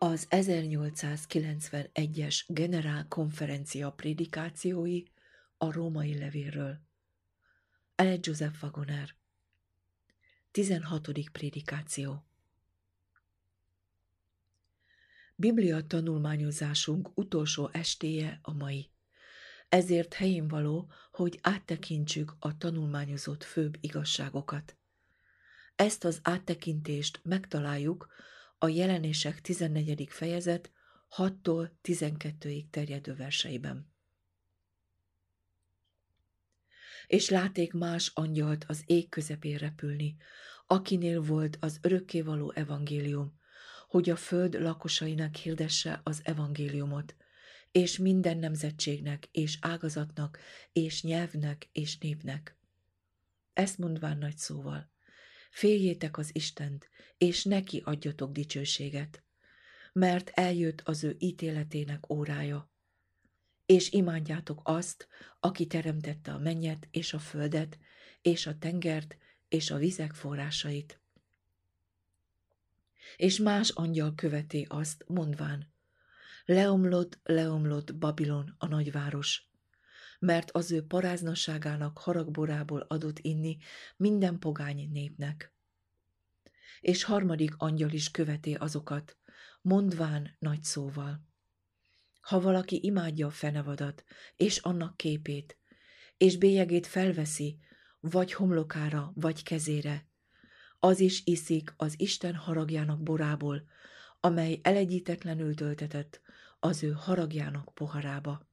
Az 1891-es generál konferencia prédikációi a római levélről. Ele Joseph Wagoner 16. prédikáció Biblia tanulmányozásunk utolsó estéje a mai. Ezért helyén való, hogy áttekintsük a tanulmányozott főbb igazságokat. Ezt az áttekintést megtaláljuk a jelenések 14. fejezet 6-tól 12-ig terjedő verseiben. És láték más angyalt az ég közepén repülni, akinél volt az örökkévaló evangélium, hogy a föld lakosainak hirdesse az evangéliumot, és minden nemzetségnek, és ágazatnak, és nyelvnek, és népnek. Ezt mondván nagy szóval. Féljétek az Istent, és neki adjatok dicsőséget, mert eljött az ő ítéletének órája. És imádjátok azt, aki teremtette a mennyet és a földet, és a tengert, és a vizek forrásait. És más angyal követé azt, mondván, leomlott, leomlott Babilon a nagyváros, mert az ő paráznasságának haragborából adott inni minden pogány népnek. És harmadik angyal is követé azokat, mondván nagy szóval. Ha valaki imádja a fenevadat, és annak képét, és bélyegét felveszi, vagy homlokára, vagy kezére, az is iszik az Isten haragjának borából, amely elegyítetlenül töltetett az ő haragjának poharába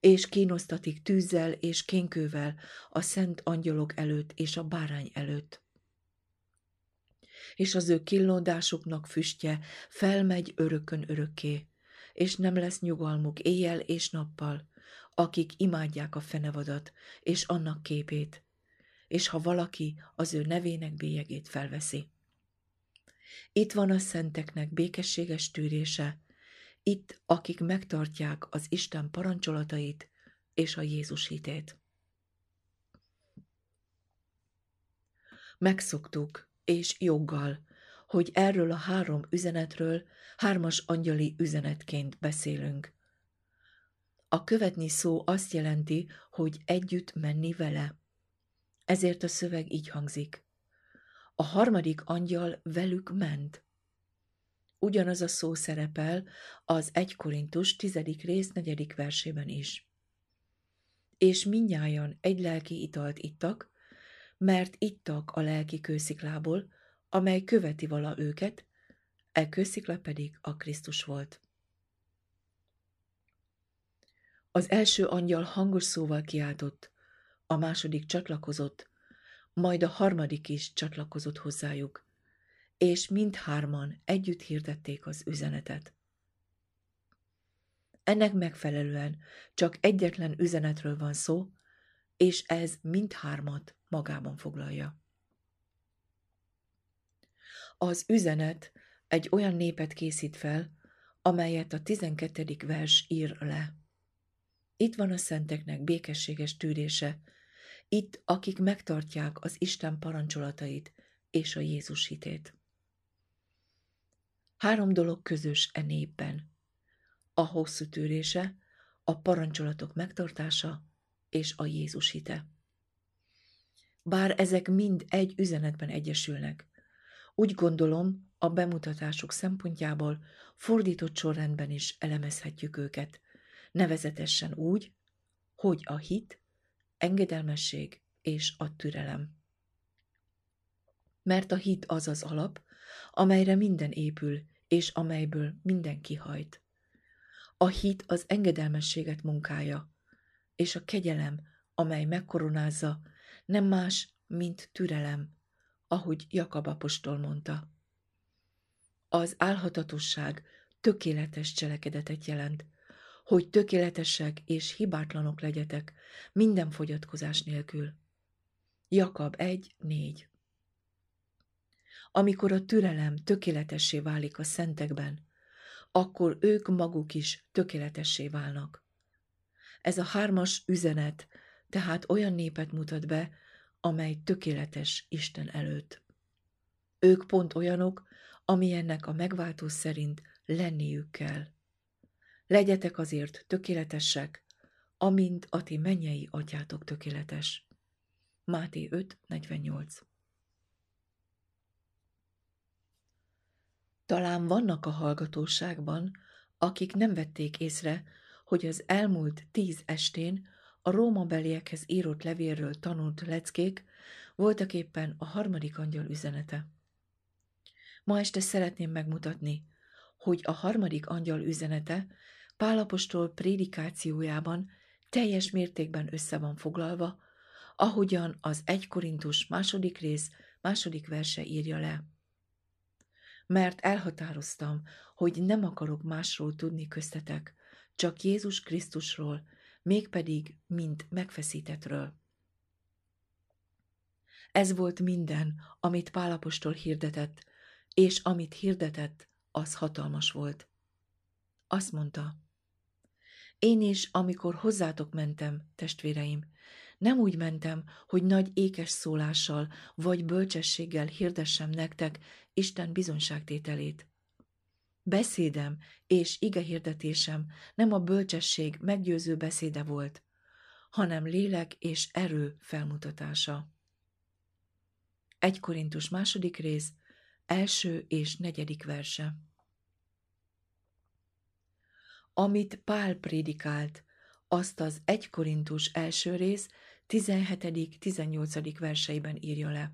és kínosztatik tűzzel és kénkővel a szent angyalok előtt és a bárány előtt. És az ő killódásuknak füstje felmegy örökön örökké, és nem lesz nyugalmuk éjjel és nappal, akik imádják a fenevadat és annak képét, és ha valaki az ő nevének bélyegét felveszi. Itt van a szenteknek békességes tűrése, itt, akik megtartják az Isten parancsolatait és a Jézus hitét. Megszoktuk, és joggal, hogy erről a három üzenetről hármas angyali üzenetként beszélünk. A követni szó azt jelenti, hogy együtt menni vele. Ezért a szöveg így hangzik. A harmadik angyal velük ment. Ugyanaz a szó szerepel az 1 Korintus 10. rész 4. versében is. És minnyájan egy lelki italt ittak, mert ittak a lelki kősziklából, amely követi vala őket, e kőszikla pedig a Krisztus volt. Az első angyal hangos szóval kiáltott, a második csatlakozott, majd a harmadik is csatlakozott hozzájuk, és mindhárman együtt hirdették az üzenetet. Ennek megfelelően csak egyetlen üzenetről van szó, és ez mindhármat magában foglalja. Az üzenet egy olyan népet készít fel, amelyet a 12. vers ír le. Itt van a szenteknek békességes tűrése, itt akik megtartják az Isten parancsolatait és a Jézus hitét. Három dolog közös e népben. A hosszú tűrése, a parancsolatok megtartása és a Jézus hite. Bár ezek mind egy üzenetben egyesülnek, úgy gondolom, a bemutatásuk szempontjából fordított sorrendben is elemezhetjük őket, nevezetesen úgy, hogy a hit, engedelmesség és a türelem. Mert a hit az az alap, amelyre minden épül, és amelyből minden kihajt. A hit az engedelmességet munkája, és a kegyelem, amely megkoronázza, nem más, mint türelem, ahogy Jakab apostol mondta. Az álhatatosság tökéletes cselekedetet jelent, hogy tökéletesek és hibátlanok legyetek minden fogyatkozás nélkül. Jakab 1.4 amikor a türelem tökéletessé válik a szentekben, akkor ők maguk is tökéletessé válnak. Ez a hármas üzenet tehát olyan népet mutat be, amely tökéletes Isten előtt. Ők pont olyanok, amilyennek a megváltó szerint lenniük kell. Legyetek azért tökéletesek, amint a ti mennyei atyátok tökéletes. Máté 5.48 Talán vannak a hallgatóságban, akik nem vették észre, hogy az elmúlt tíz estén a Róma beliekhez írott levélről tanult leckék voltak éppen a harmadik angyal üzenete. Ma este szeretném megmutatni, hogy a harmadik angyal üzenete Pálapostól prédikációjában teljes mértékben össze van foglalva, ahogyan az 1 Korintus második rész második verse írja le. Mert elhatároztam, hogy nem akarok másról tudni köztetek, csak Jézus Krisztusról, mégpedig mint megfeszítetről. Ez volt minden, amit Pálapostól hirdetett, és amit hirdetett, az hatalmas volt. Azt mondta, én is, amikor hozzátok mentem, testvéreim, nem úgy mentem, hogy nagy ékes szólással vagy bölcsességgel hirdessem nektek Isten bizonyságtételét. Beszédem és igehirdetésem nem a bölcsesség meggyőző beszéde volt, hanem lélek és erő felmutatása. Egy Korintus második rész, első és negyedik verse. Amit Pál prédikált, azt az egy Korintus első rész 17.-18. verseiben írja le.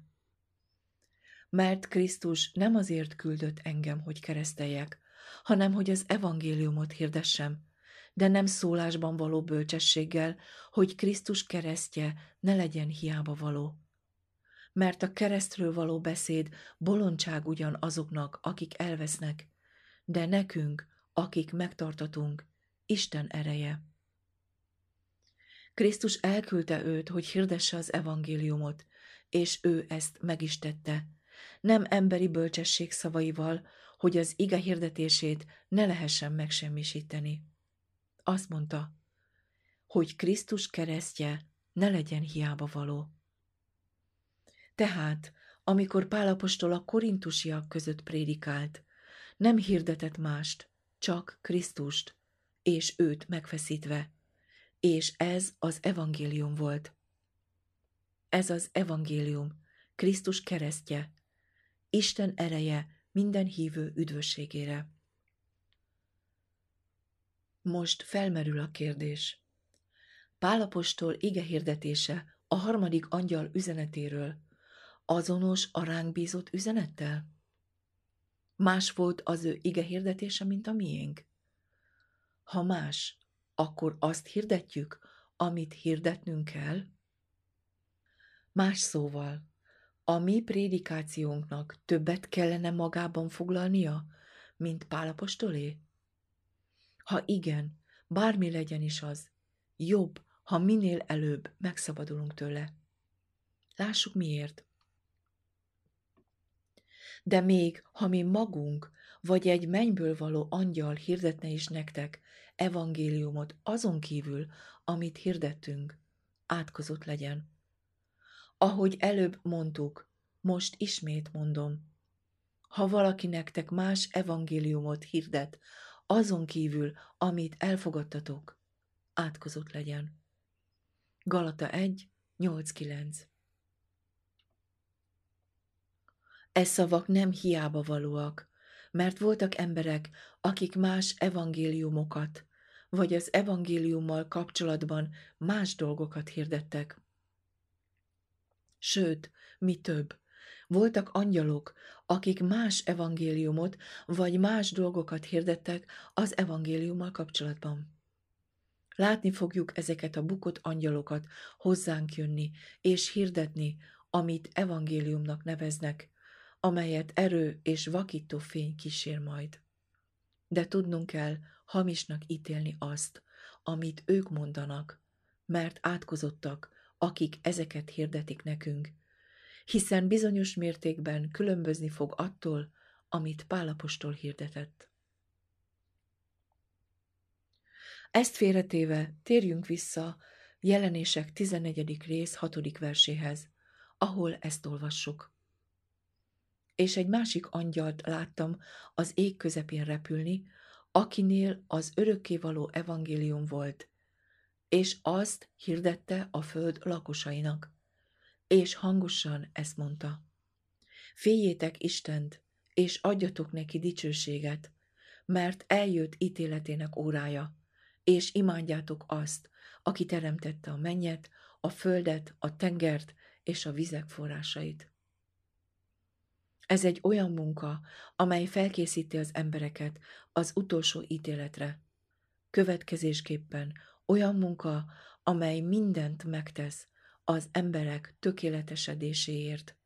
Mert Krisztus nem azért küldött engem, hogy kereszteljek, hanem hogy az evangéliumot hirdessem, de nem szólásban való bölcsességgel, hogy Krisztus keresztje ne legyen hiába való. Mert a keresztről való beszéd bolondság ugyan azoknak, akik elvesznek, de nekünk, akik megtartatunk, Isten ereje. Krisztus elküldte őt, hogy hirdesse az evangéliumot, és ő ezt meg is tette. Nem emberi bölcsesség szavaival, hogy az ige hirdetését ne lehessen megsemmisíteni. Azt mondta, hogy Krisztus keresztje ne legyen hiába való. Tehát, amikor Pálapostól a korintusiak között prédikált, nem hirdetett mást, csak Krisztust, és őt megfeszítve, és ez az evangélium volt. Ez az evangélium, Krisztus keresztje, Isten ereje minden hívő üdvösségére. Most felmerül a kérdés. Pálapostól ige hirdetése a harmadik angyal üzenetéről azonos a ránk bízott üzenettel? Más volt az ő ige hirdetése, mint a miénk? Ha más, akkor azt hirdetjük, amit hirdetnünk kell? Más szóval, a mi prédikációnknak többet kellene magában foglalnia, mint Pálapostolé? Ha igen, bármi legyen is az, jobb, ha minél előbb megszabadulunk tőle. Lássuk miért. De még, ha mi magunk, vagy egy mennyből való angyal hirdetne is nektek evangéliumot azon kívül, amit hirdettünk, átkozott legyen. Ahogy előbb mondtuk, most ismét mondom. Ha valaki nektek más evangéliumot hirdet, azon kívül, amit elfogadtatok, átkozott legyen. Galata 1, 8-9 E szavak nem hiába valóak, mert voltak emberek, akik más evangéliumokat, vagy az evangéliummal kapcsolatban más dolgokat hirdettek. Sőt, mi több, voltak angyalok, akik más evangéliumot vagy más dolgokat hirdettek az evangéliummal kapcsolatban. Látni fogjuk ezeket a bukott angyalokat hozzánk jönni és hirdetni, amit evangéliumnak neveznek, amelyet erő és vakító fény kísér majd. De tudnunk kell hamisnak ítélni azt, amit ők mondanak, mert átkozottak, akik ezeket hirdetik nekünk, hiszen bizonyos mértékben különbözni fog attól, amit Pálapostól hirdetett. Ezt félretéve térjünk vissza jelenések 14. rész 6. verséhez, ahol ezt olvassuk. És egy másik angyalt láttam az ég közepén repülni, akinél az örökkévaló evangélium volt, és azt hirdette a föld lakosainak, és hangosan ezt mondta. Féljétek Istent, és adjatok neki dicsőséget, mert eljött ítéletének órája, és imádjátok azt, aki teremtette a mennyet, a földet, a tengert és a vizek forrásait. Ez egy olyan munka, amely felkészíti az embereket az utolsó ítéletre. Következésképpen olyan munka, amely mindent megtesz az emberek tökéletesedéséért,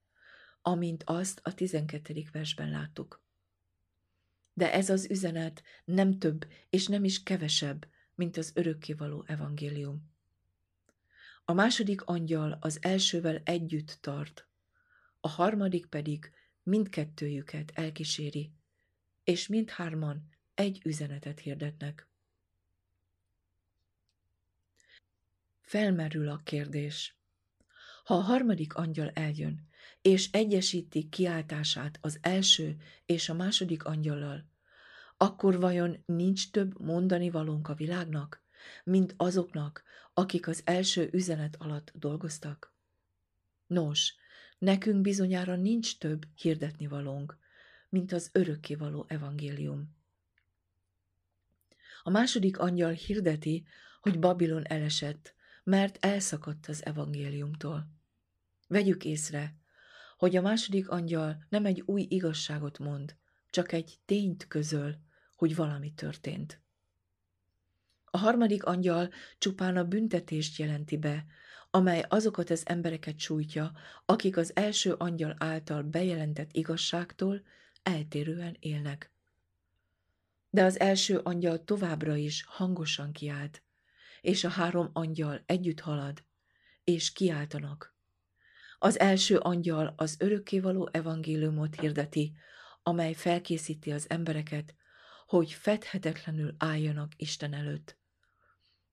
amint azt a 12. versben láttuk. De ez az üzenet nem több és nem is kevesebb, mint az örökkévaló evangélium. A második angyal az elsővel együtt tart, a harmadik pedig mindkettőjüket elkíséri, és mindhárman egy üzenetet hirdetnek. Felmerül a kérdés. Ha a harmadik angyal eljön, és egyesíti kiáltását az első és a második angyallal, akkor vajon nincs több mondani valónk a világnak, mint azoknak, akik az első üzenet alatt dolgoztak? Nos, nekünk bizonyára nincs több hirdetni valónk, mint az örökkévaló evangélium. A második angyal hirdeti, hogy Babilon elesett, mert elszakadt az evangéliumtól. Vegyük észre, hogy a második angyal nem egy új igazságot mond, csak egy tényt közöl, hogy valami történt. A harmadik angyal csupán a büntetést jelenti be, amely azokat az embereket sújtja, akik az első angyal által bejelentett igazságtól eltérően élnek. De az első angyal továbbra is hangosan kiált, és a három angyal együtt halad, és kiáltanak. Az első angyal az örökkévaló evangéliumot hirdeti, amely felkészíti az embereket, hogy fedhetetlenül álljanak Isten előtt.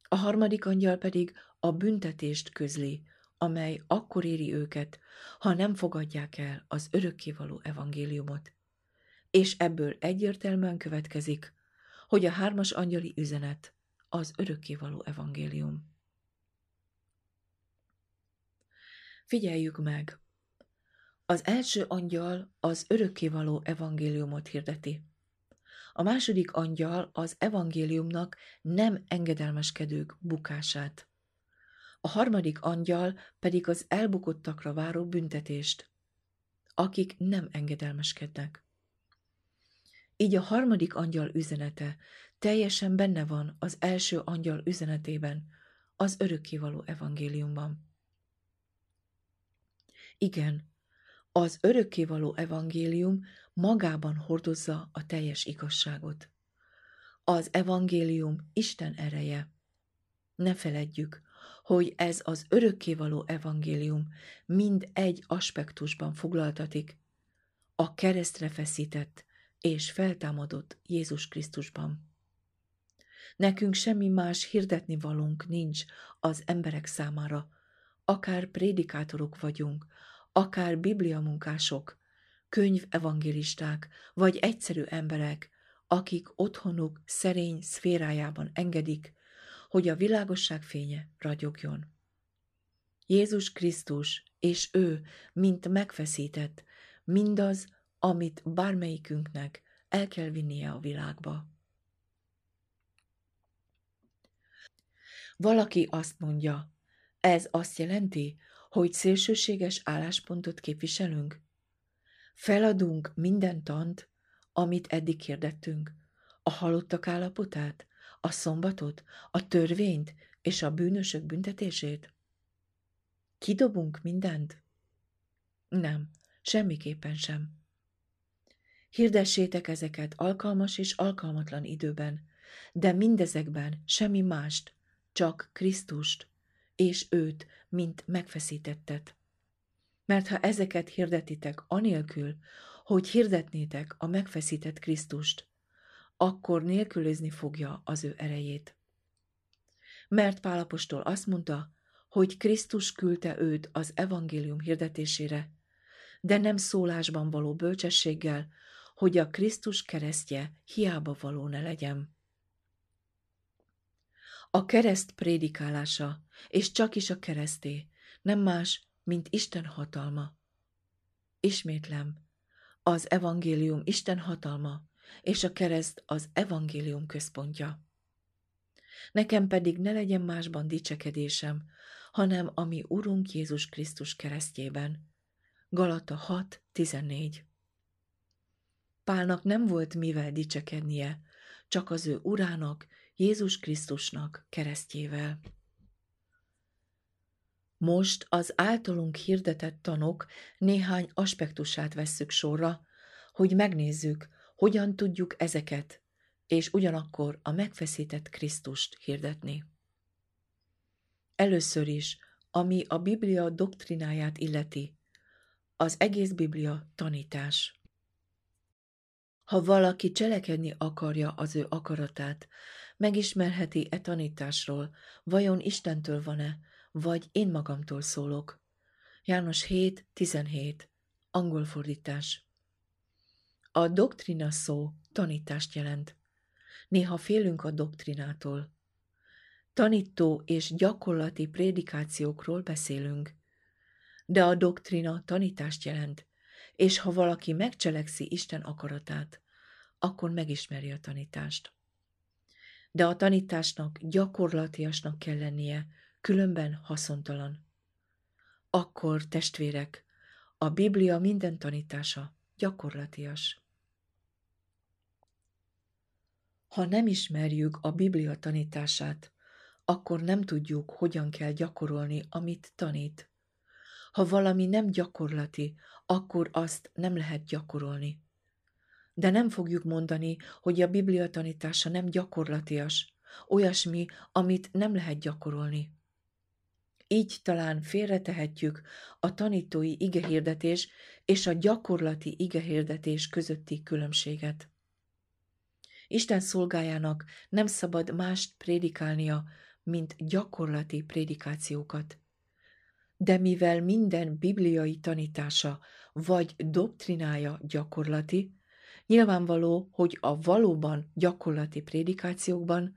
A harmadik angyal pedig a büntetést közli, amely akkor éri őket, ha nem fogadják el az örökkévaló evangéliumot. És ebből egyértelműen következik, hogy a hármas angyali üzenet az örökkévaló evangélium. Figyeljük meg! Az első angyal az örökkévaló evangéliumot hirdeti. A második angyal az evangéliumnak nem engedelmeskedők bukását. A harmadik angyal pedig az elbukottakra váró büntetést, akik nem engedelmeskednek. Így a harmadik angyal üzenete teljesen benne van az első angyal üzenetében, az örökkévaló evangéliumban. Igen, az örökkévaló evangélium magában hordozza a teljes igazságot. Az evangélium Isten ereje. Ne feledjük, hogy ez az örökkévaló evangélium mind egy aspektusban foglaltatik, a keresztre feszített és feltámadott Jézus Krisztusban. Nekünk semmi más hirdetni valunk nincs az emberek számára, akár prédikátorok vagyunk, akár bibliamunkások, könyvevangélisták vagy egyszerű emberek, akik otthonuk szerény szférájában engedik, hogy a világosság fénye ragyogjon. Jézus Krisztus és ő, mint megfeszített, mindaz, amit bármelyikünknek el kell vinnie a világba. Valaki azt mondja, ez azt jelenti, hogy szélsőséges álláspontot képviselünk? Feladunk minden tant, amit eddig hirdettünk, a halottak állapotát, a szombatot, a törvényt és a bűnösök büntetését? Kidobunk mindent? Nem, semmiképpen sem. Hirdessétek ezeket alkalmas és alkalmatlan időben, de mindezekben semmi mást, csak Krisztust, és őt, mint megfeszítettet. Mert ha ezeket hirdetitek anélkül, hogy hirdetnétek a megfeszített Krisztust, akkor nélkülözni fogja az ő erejét. Mert Pálapostól azt mondta, hogy Krisztus küldte őt az evangélium hirdetésére, de nem szólásban való bölcsességgel, hogy a Krisztus keresztje hiába való ne legyen. A kereszt prédikálása, és csak is a kereszté, nem más, mint Isten hatalma. Ismétlem, az evangélium Isten hatalma, és a kereszt az evangélium központja. Nekem pedig ne legyen másban dicsekedésem, hanem ami Urunk Jézus Krisztus keresztjében. Galata 6.14 Pálnak nem volt mivel dicsekednie, csak az ő urának, Jézus Krisztusnak keresztjével. Most az általunk hirdetett tanok néhány aspektusát vesszük sorra, hogy megnézzük, hogyan tudjuk ezeket, és ugyanakkor a megfeszített Krisztust hirdetni. Először is, ami a Biblia doktrináját illeti, az egész Biblia tanítás. Ha valaki cselekedni akarja az ő akaratát, megismerheti e tanításról, vajon Istentől van-e, vagy én magamtól szólok. János 7.17. Angol fordítás. A doktrina szó tanítást jelent. Néha félünk a doktrinától. Tanító és gyakorlati prédikációkról beszélünk. De a doktrina tanítást jelent, és ha valaki megcselekszi Isten akaratát, akkor megismeri a tanítást. De a tanításnak gyakorlatiasnak kell lennie, különben haszontalan. Akkor, testvérek, a Biblia minden tanítása gyakorlatias. Ha nem ismerjük a Biblia tanítását, akkor nem tudjuk, hogyan kell gyakorolni, amit tanít. Ha valami nem gyakorlati, akkor azt nem lehet gyakorolni. De nem fogjuk mondani, hogy a Biblia tanítása nem gyakorlatias, olyasmi, amit nem lehet gyakorolni. Így talán félretehetjük a tanítói igehirdetés és a gyakorlati igehirdetés közötti különbséget. Isten szolgájának nem szabad mást prédikálnia, mint gyakorlati prédikációkat. De mivel minden bibliai tanítása vagy doktrinája gyakorlati, nyilvánvaló, hogy a valóban gyakorlati prédikációkban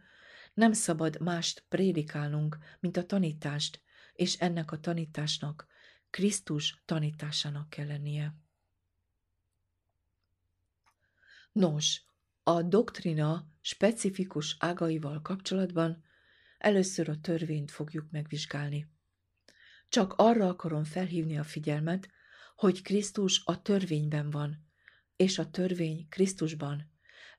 nem szabad mást prédikálnunk, mint a tanítást, és ennek a tanításnak Krisztus tanításának kell lennie. Nos, a doktrina specifikus ágaival kapcsolatban először a törvényt fogjuk megvizsgálni. Csak arra akarom felhívni a figyelmet, hogy Krisztus a törvényben van, és a törvény Krisztusban,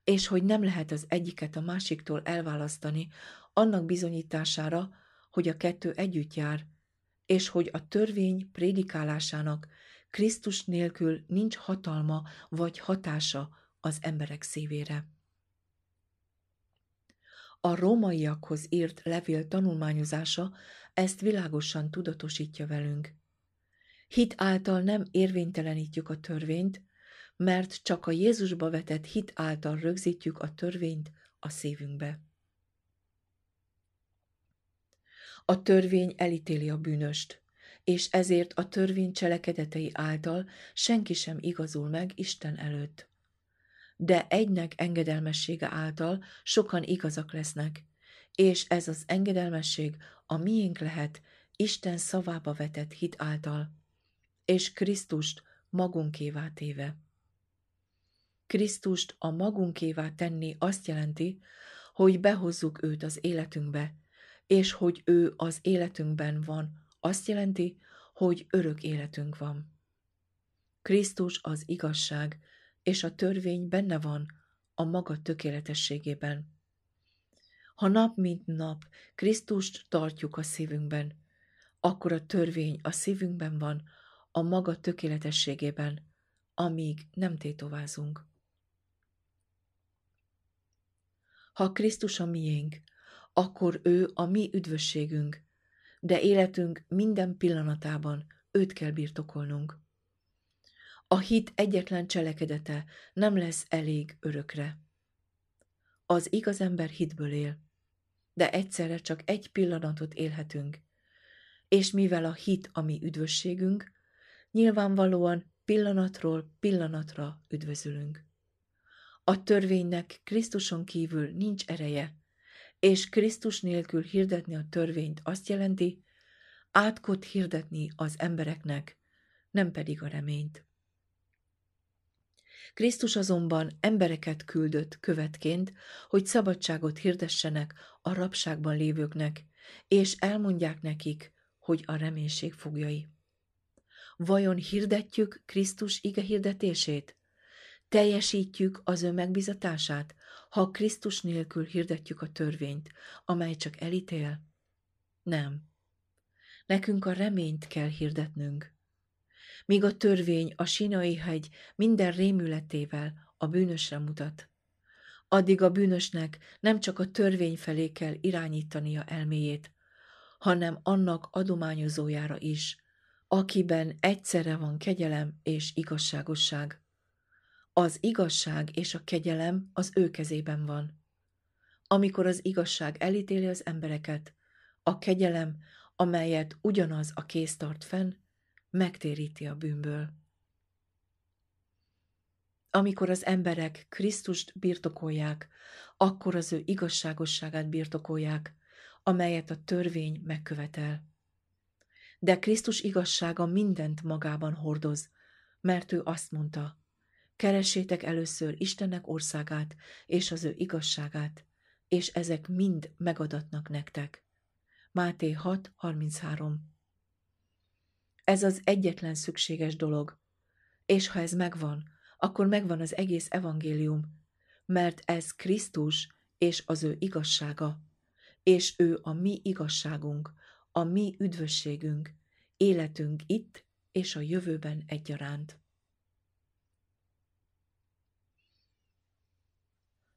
és hogy nem lehet az egyiket a másiktól elválasztani annak bizonyítására, hogy a kettő együtt jár, és hogy a törvény prédikálásának Krisztus nélkül nincs hatalma vagy hatása emberek szívére. A rómaiakhoz írt levél tanulmányozása ezt világosan tudatosítja velünk. Hit által nem érvénytelenítjük a törvényt, mert csak a Jézusba vetett hit által rögzítjük a törvényt a szívünkbe. A törvény elítéli a bűnöst, és ezért a törvény cselekedetei által senki sem igazul meg Isten előtt. De egynek engedelmessége által sokan igazak lesznek, és ez az engedelmesség a miénk lehet Isten szavába vetett hit által, és Krisztust magunkévá téve. Krisztust a magunkévá tenni azt jelenti, hogy behozzuk őt az életünkbe, és hogy ő az életünkben van, azt jelenti, hogy örök életünk van. Krisztus az igazság, és a törvény benne van a maga tökéletességében. Ha nap mint nap Krisztust tartjuk a szívünkben, akkor a törvény a szívünkben van a maga tökéletességében, amíg nem tétovázunk. Ha Krisztus a miénk, akkor ő a mi üdvösségünk, de életünk minden pillanatában őt kell birtokolnunk. A hit egyetlen cselekedete nem lesz elég örökre. Az igaz ember hitből él, de egyszerre csak egy pillanatot élhetünk, és mivel a hit a mi üdvösségünk, nyilvánvalóan pillanatról pillanatra üdvözülünk. A törvénynek Krisztuson kívül nincs ereje, és Krisztus nélkül hirdetni a törvényt azt jelenti, átkot hirdetni az embereknek, nem pedig a reményt. Krisztus azonban embereket küldött követként, hogy szabadságot hirdessenek a rabságban lévőknek, és elmondják nekik, hogy a reménység fogjai. Vajon hirdetjük Krisztus ige hirdetését? Teljesítjük az ő megbizatását, ha Krisztus nélkül hirdetjük a törvényt, amely csak elítél? Nem. Nekünk a reményt kell hirdetnünk. Míg a törvény a sinai hegy minden rémületével a bűnösre mutat, addig a bűnösnek nem csak a törvény felé kell irányítania elméjét, hanem annak adományozójára is, akiben egyszerre van kegyelem és igazságosság. Az igazság és a kegyelem az ő kezében van. Amikor az igazság elítéli az embereket, a kegyelem, amelyet ugyanaz a kéz tart fenn, megtéríti a bűnből. Amikor az emberek Krisztust birtokolják, akkor az ő igazságosságát birtokolják, amelyet a törvény megkövetel. De Krisztus igazsága mindent magában hordoz, mert ő azt mondta, keressétek először Istennek országát és az ő igazságát, és ezek mind megadatnak nektek. Máté 6.33 Ez az egyetlen szükséges dolog, és ha ez megvan, akkor megvan az egész evangélium, mert ez Krisztus és az ő igazsága, és ő a mi igazságunk, a mi üdvösségünk, életünk itt és a jövőben egyaránt.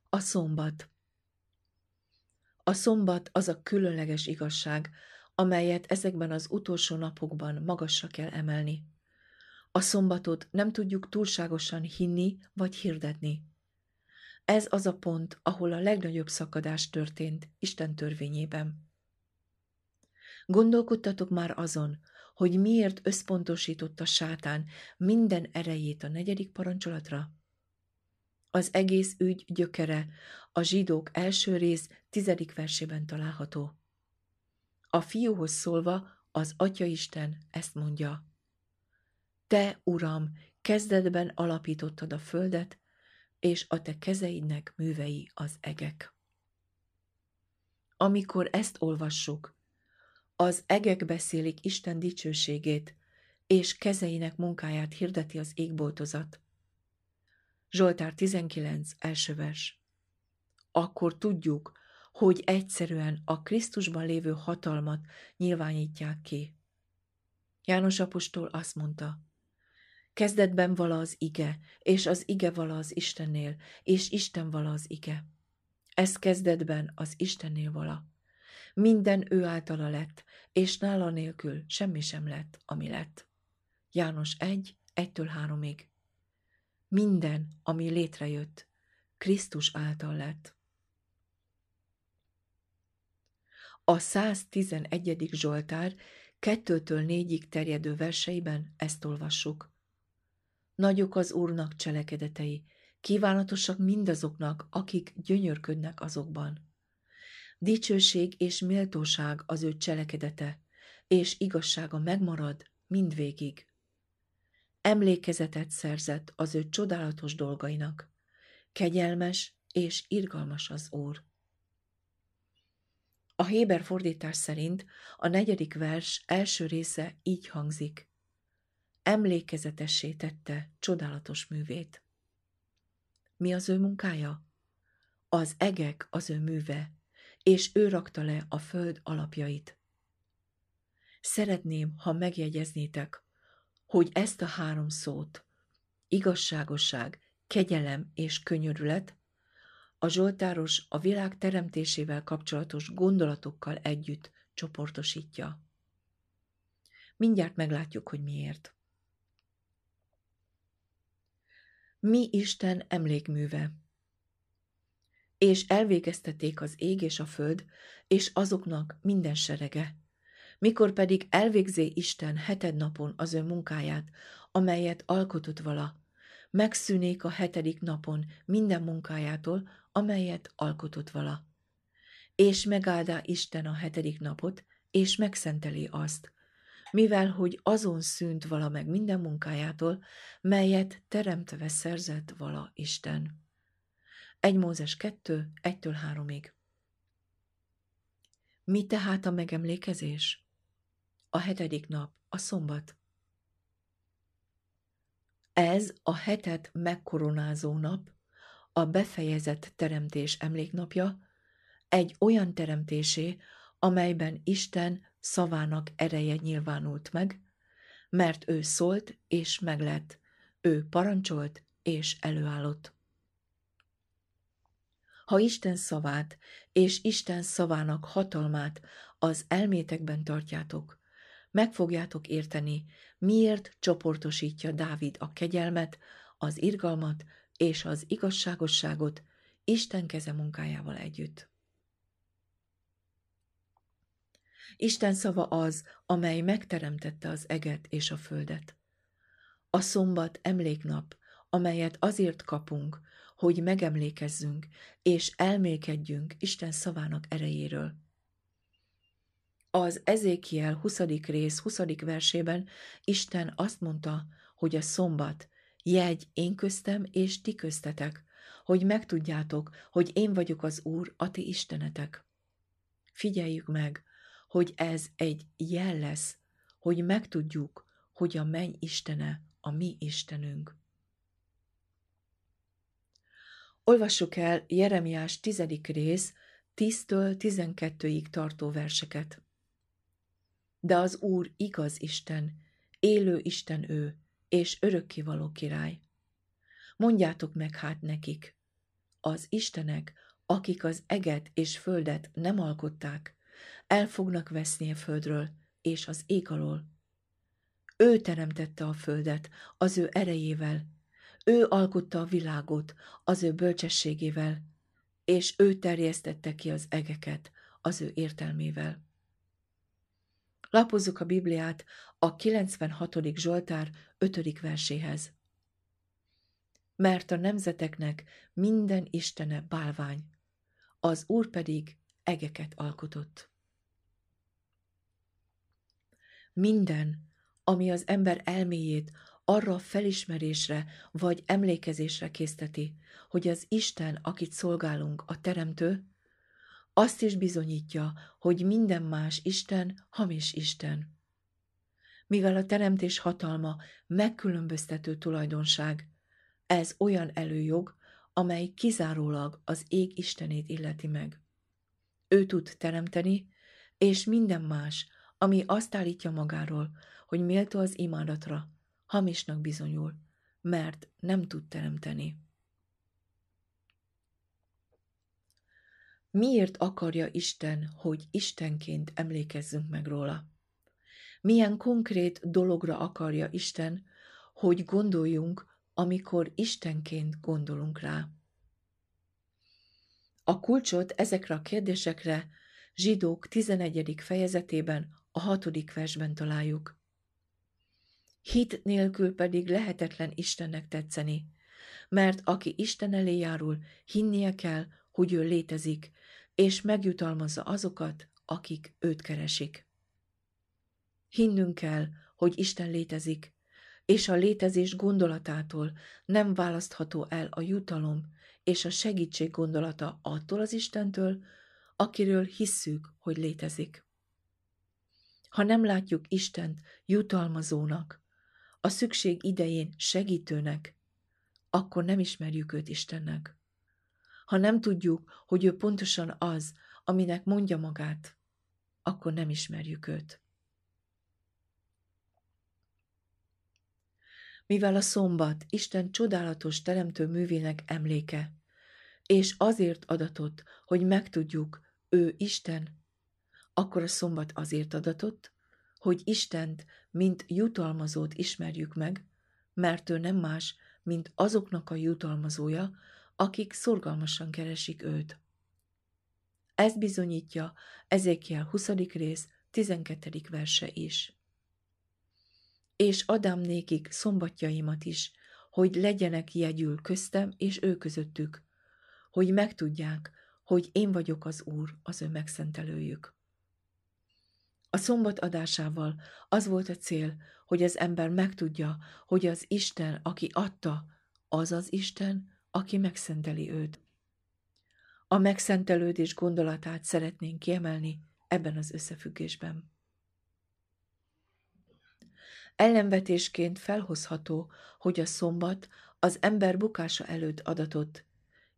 A szombat. A szombat az a különleges igazság, amelyet ezekben az utolsó napokban magasra kell emelni. A szombatot nem tudjuk túlságosan hinni vagy hirdetni. Ez az a pont, ahol a legnagyobb szakadás történt Isten törvényében. Gondolkodtatok már azon, hogy miért összpontosította sátán minden erejét a negyedik parancsolatra? Az egész ügy gyökere a zsidók első rész tizedik versében található. A fiúhoz szólva az Atyaisten ezt mondja. Te, Uram, kezdetben alapítottad a földet, és a te kezeidnek művei az egek. Amikor ezt olvassuk, az egek beszélik Isten dicsőségét, és kezeinek munkáját hirdeti az égboltozat. Zsoltár 19. első vers. Akkor tudjuk, hogy egyszerűen a Krisztusban lévő hatalmat nyilvánítják ki. János apostol azt mondta, Kezdetben vala az ige, és az ige vala az Istennél, és Isten vala az ige. Ez kezdetben az Istennél vala. Minden ő általa lett, és nála nélkül semmi sem lett, ami lett. János 1, 1-től 3-ig. Minden, ami létrejött, Krisztus által lett. A 111. Zsoltár 2-től 4-ig terjedő verseiben ezt olvassuk. Nagyok az Úrnak cselekedetei, kívánatosak mindazoknak, akik gyönyörködnek azokban. Dicsőség és méltóság az ő cselekedete, és igazsága megmarad mindvégig. Emlékezetet szerzett az ő csodálatos dolgainak. Kegyelmes és irgalmas az Úr. A Héber fordítás szerint a negyedik vers első része így hangzik emlékezetessé tette csodálatos művét. Mi az ő munkája? Az egek az ő műve, és ő rakta le a föld alapjait. Szeretném, ha megjegyeznétek, hogy ezt a három szót, igazságosság, kegyelem és könyörület, a Zsoltáros a világ teremtésével kapcsolatos gondolatokkal együtt csoportosítja. Mindjárt meglátjuk, hogy miért. mi Isten emlékműve. És elvégeztették az ég és a föld, és azoknak minden serege, Mikor pedig elvégzé Isten heted napon az ő munkáját, amelyet alkotott vala, megszűnék a hetedik napon minden munkájától, amelyet alkotott vala. És megáldá Isten a hetedik napot, és megszenteli azt, mivel hogy azon szűnt vala meg minden munkájától, melyet teremtve szerzett vala Isten. 1 Mózes 2, 1-től 3-ig. Mi tehát a megemlékezés? A hetedik nap, a szombat. Ez a hetet megkoronázó nap, a befejezett teremtés emléknapja, egy olyan teremtésé, amelyben Isten szavának ereje nyilvánult meg, mert ő szólt és meglett, ő parancsolt és előállott. Ha Isten szavát és Isten szavának hatalmát az elmétekben tartjátok, meg fogjátok érteni, miért csoportosítja Dávid a kegyelmet, az irgalmat és az igazságosságot Isten keze munkájával együtt. Isten szava az, amely megteremtette az eget és a földet. A szombat emléknap, amelyet azért kapunk, hogy megemlékezzünk és elmélkedjünk Isten szavának erejéről. Az Ezékiel 20. rész 20. versében Isten azt mondta, hogy a szombat jegy én köztem és ti köztetek, hogy megtudjátok, hogy én vagyok az Úr, a ti istenetek. Figyeljük meg, hogy ez egy jel lesz, hogy megtudjuk, hogy a menny Istene a mi Istenünk. Olvassuk el Jeremiás tizedik rész 10-től 12-ig tartó verseket. De az Úr igaz Isten, élő Isten ő, és örökkivaló király. Mondjátok meg hát nekik, az Istenek, akik az eget és földet nem alkották, el fognak veszni a földről és az ég alól. Ő teremtette a földet az ő erejével, ő alkotta a világot az ő bölcsességével, és ő terjesztette ki az egeket az ő értelmével. Lapozzuk a Bibliát a 96. Zsoltár 5. verséhez. Mert a nemzeteknek minden istene bálvány, az Úr pedig egeket alkotott. Minden, ami az ember elméjét arra felismerésre vagy emlékezésre készteti, hogy az Isten, akit szolgálunk, a Teremtő, azt is bizonyítja, hogy minden más Isten hamis Isten. Mivel a teremtés hatalma megkülönböztető tulajdonság, ez olyan előjog, amely kizárólag az ég Istenét illeti meg. Ő tud teremteni, és minden más, ami azt állítja magáról, hogy méltó az imádatra, hamisnak bizonyul, mert nem tud teremteni. Miért akarja Isten, hogy Istenként emlékezzünk meg róla? Milyen konkrét dologra akarja Isten, hogy gondoljunk, amikor Istenként gondolunk rá? A kulcsot ezekre a kérdésekre zsidók 11. fejezetében a hatodik versben találjuk. Hit nélkül pedig lehetetlen Istennek tetszeni, mert aki Isten elé járul, hinnie kell, hogy ő létezik, és megjutalmazza azokat, akik őt keresik. Hinnünk kell, hogy Isten létezik, és a létezés gondolatától nem választható el a jutalom és a segítség gondolata attól az Istentől, akiről hisszük, hogy létezik. Ha nem látjuk Istent jutalmazónak, a szükség idején segítőnek, akkor nem ismerjük őt Istennek. Ha nem tudjuk, hogy ő pontosan az, aminek mondja magát, akkor nem ismerjük őt. Mivel a szombat Isten csodálatos teremtő művének emléke, és azért adatott, hogy megtudjuk, ő Isten, akkor a szombat azért adatott, hogy Istent, mint jutalmazót ismerjük meg, mert ő nem más, mint azoknak a jutalmazója, akik szorgalmasan keresik őt. Ez bizonyítja Ezékiel 20. rész 12. verse is. És adám nékik szombatjaimat is, hogy legyenek jegyül köztem és ő közöttük, hogy megtudják, hogy én vagyok az Úr, az ő megszentelőjük. A szombat adásával az volt a cél, hogy az ember megtudja, hogy az Isten, aki adta, az az Isten, aki megszenteli őt. A megszentelődés gondolatát szeretnénk kiemelni ebben az összefüggésben. Ellenvetésként felhozható, hogy a szombat az ember bukása előtt adatott,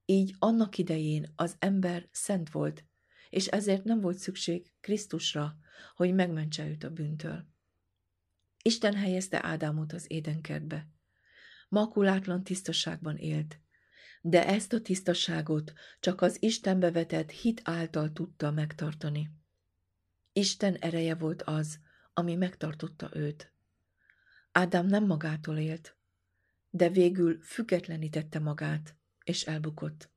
így annak idején az ember szent volt, és ezért nem volt szükség Krisztusra, hogy megmentse őt a bűntől. Isten helyezte Ádámot az édenkertbe. Makulátlan tisztaságban élt, de ezt a tisztaságot csak az Istenbe vetett hit által tudta megtartani. Isten ereje volt az, ami megtartotta őt. Ádám nem magától élt, de végül függetlenítette magát, és elbukott.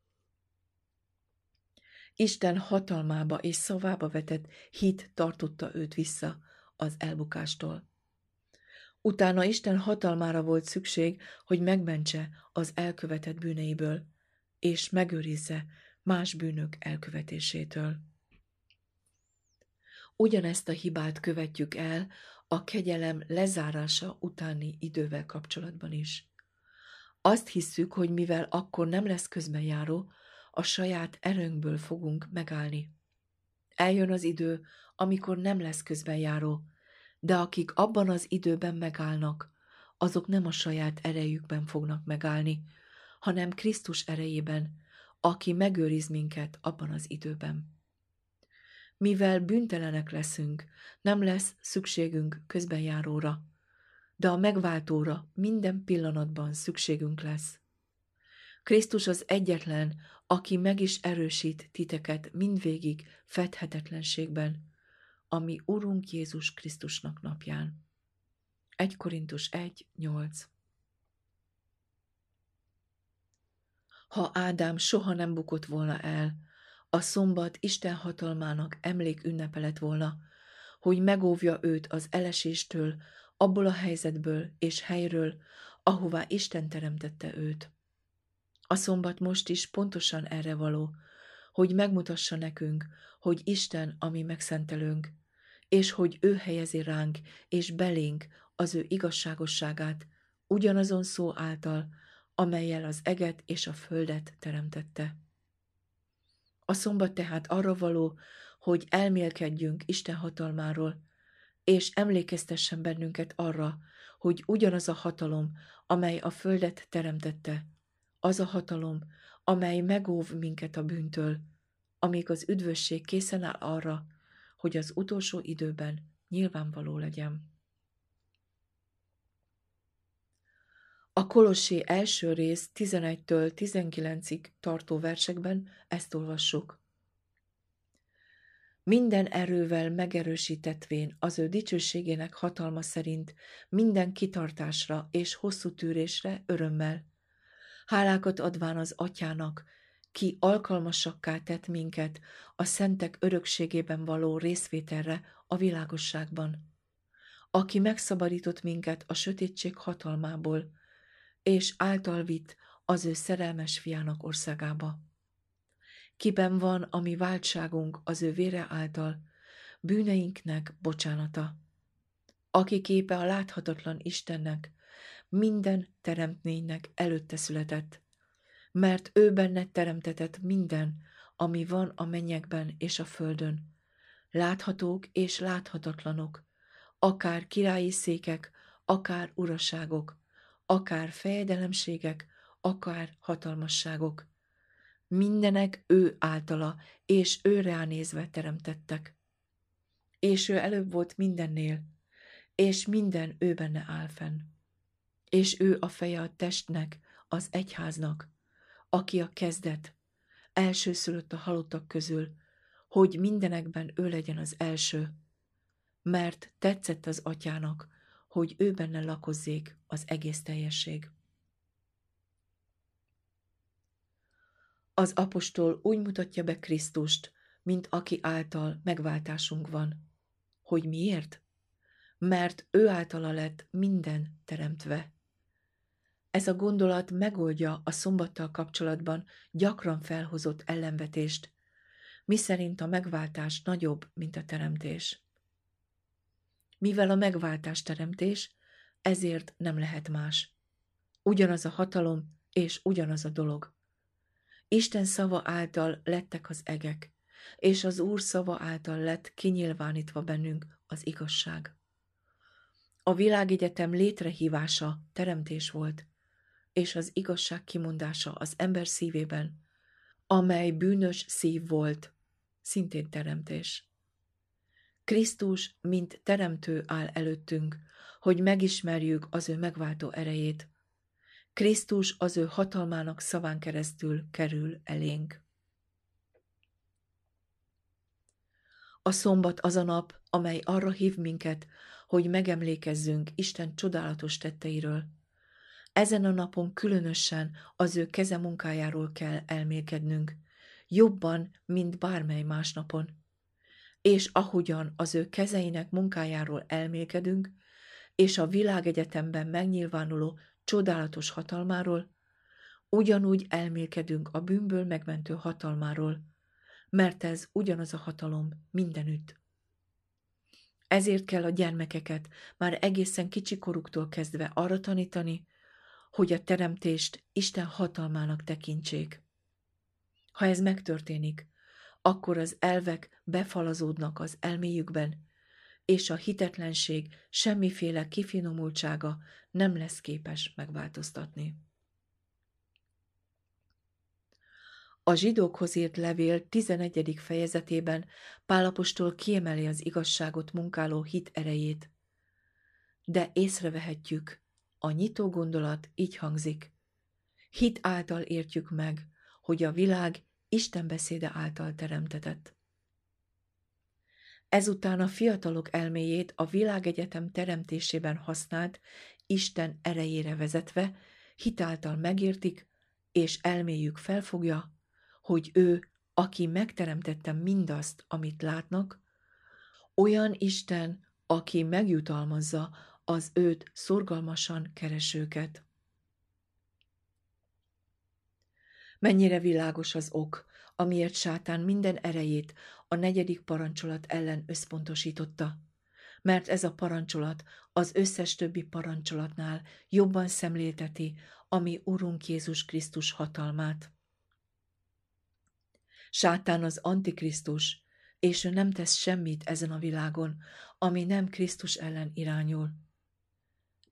Isten hatalmába és szavába vetett hit tartotta őt vissza az elbukástól. Utána Isten hatalmára volt szükség, hogy megmentse az elkövetett bűneiből, és megőrizze más bűnök elkövetésétől. Ugyanezt a hibát követjük el a kegyelem lezárása utáni idővel kapcsolatban is. Azt hisszük, hogy mivel akkor nem lesz közbenjáró, a saját erőnkből fogunk megállni. Eljön az idő, amikor nem lesz közbenjáró, de akik abban az időben megállnak, azok nem a saját erejükben fognak megállni, hanem Krisztus erejében, aki megőriz minket abban az időben. Mivel büntelenek leszünk, nem lesz szükségünk közbenjáróra, de a megváltóra minden pillanatban szükségünk lesz. Krisztus az egyetlen, aki meg is erősít titeket mindvégig fedhetetlenségben, ami Urunk Jézus Krisztusnak napján. 1 Korintus 1, 8 Ha Ádám soha nem bukott volna el, a szombat Isten hatalmának emlék ünnepe lett volna, hogy megóvja őt az eleséstől, abból a helyzetből és helyről, ahová Isten teremtette őt. A szombat most is pontosan erre való, hogy megmutassa nekünk, hogy Isten a mi megszentelőnk, és hogy ő helyezi ránk és belénk az ő igazságosságát, ugyanazon szó által, amelyel az eget és a földet teremtette. A szombat tehát arra való, hogy elmélkedjünk Isten hatalmáról, és emlékeztessen bennünket arra, hogy ugyanaz a hatalom, amely a földet teremtette, az a hatalom, amely megóv minket a bűntől, amíg az üdvösség készen áll arra, hogy az utolsó időben nyilvánvaló legyen. A Kolossé első rész 11-től 19-ig tartó versekben ezt olvassuk. Minden erővel megerősítetvén az ő dicsőségének hatalma szerint minden kitartásra és hosszú tűrésre örömmel. Hálákat adván az atyának, ki alkalmasakká tett minket a szentek örökségében való részvételre a világosságban, aki megszabadított minket a sötétség hatalmából, és által vitt az ő szerelmes fiának országába. Kiben van a mi váltságunk az ő vére által, bűneinknek bocsánata. Aki képe a láthatatlan Istennek, minden teremtménynek előtte született, mert ő benne teremtetett minden, ami van a mennyekben és a földön, láthatók és láthatatlanok, akár királyi székek, akár uraságok, akár fejedelemségek, akár hatalmasságok. Mindenek ő általa, és ő ránézve teremtettek. És ő előbb volt mindennél, és minden ő benne áll fenn. És ő a feje a testnek, az egyháznak, aki a kezdet, elsőszülött a halottak közül, hogy mindenekben ő legyen az első, mert tetszett az atyának, hogy ő benne lakozzék az egész teljesség. Az apostol úgy mutatja be Krisztust, mint aki által megváltásunk van, hogy miért? Mert ő általa lett minden teremtve. Ez a gondolat megoldja a szombattal kapcsolatban gyakran felhozott ellenvetést, miszerint a megváltás nagyobb, mint a teremtés. Mivel a megváltás teremtés, ezért nem lehet más. Ugyanaz a hatalom és ugyanaz a dolog. Isten szava által lettek az egek, és az Úr szava által lett kinyilvánítva bennünk az igazság. A világegyetem létrehívása teremtés volt, és az igazság kimondása az ember szívében, amely bűnös szív volt, szintén teremtés. Krisztus, mint teremtő áll előttünk, hogy megismerjük az ő megváltó erejét. Krisztus az ő hatalmának szaván keresztül kerül elénk. A szombat az a nap, amely arra hív minket, hogy megemlékezzünk Isten csodálatos tetteiről. Ezen a napon különösen az ő keze munkájáról kell elmélkednünk, jobban, mint bármely más napon. És ahogyan az ő kezeinek munkájáról elmélkedünk, és a világegyetemben megnyilvánuló csodálatos hatalmáról, ugyanúgy elmélkedünk a bűnből megmentő hatalmáról, mert ez ugyanaz a hatalom mindenütt. Ezért kell a gyermekeket már egészen kicsikoruktól kezdve arra tanítani, hogy a teremtést Isten hatalmának tekintsék. Ha ez megtörténik, akkor az elvek befalazódnak az elméjükben, és a hitetlenség semmiféle kifinomultsága nem lesz képes megváltoztatni. A zsidókhoz írt levél 11. fejezetében Pálapostól kiemeli az igazságot munkáló hit erejét. De észrevehetjük, a nyitó gondolat így hangzik. Hit által értjük meg, hogy a világ Isten beszéde által teremtetett. Ezután a fiatalok elméjét a világegyetem teremtésében használt Isten erejére vezetve, hitáltal megértik, és elméjük felfogja, hogy ő, aki megteremtette mindazt, amit látnak, olyan Isten, aki megjutalmazza az őt szorgalmasan keresőket. Mennyire világos az ok, amiért sátán minden erejét a negyedik parancsolat ellen összpontosította, mert ez a parancsolat az összes többi parancsolatnál jobban szemlélteti a mi Urunk Jézus Krisztus hatalmát. Sátán az Antikrisztus, és ő nem tesz semmit ezen a világon, ami nem Krisztus ellen irányul.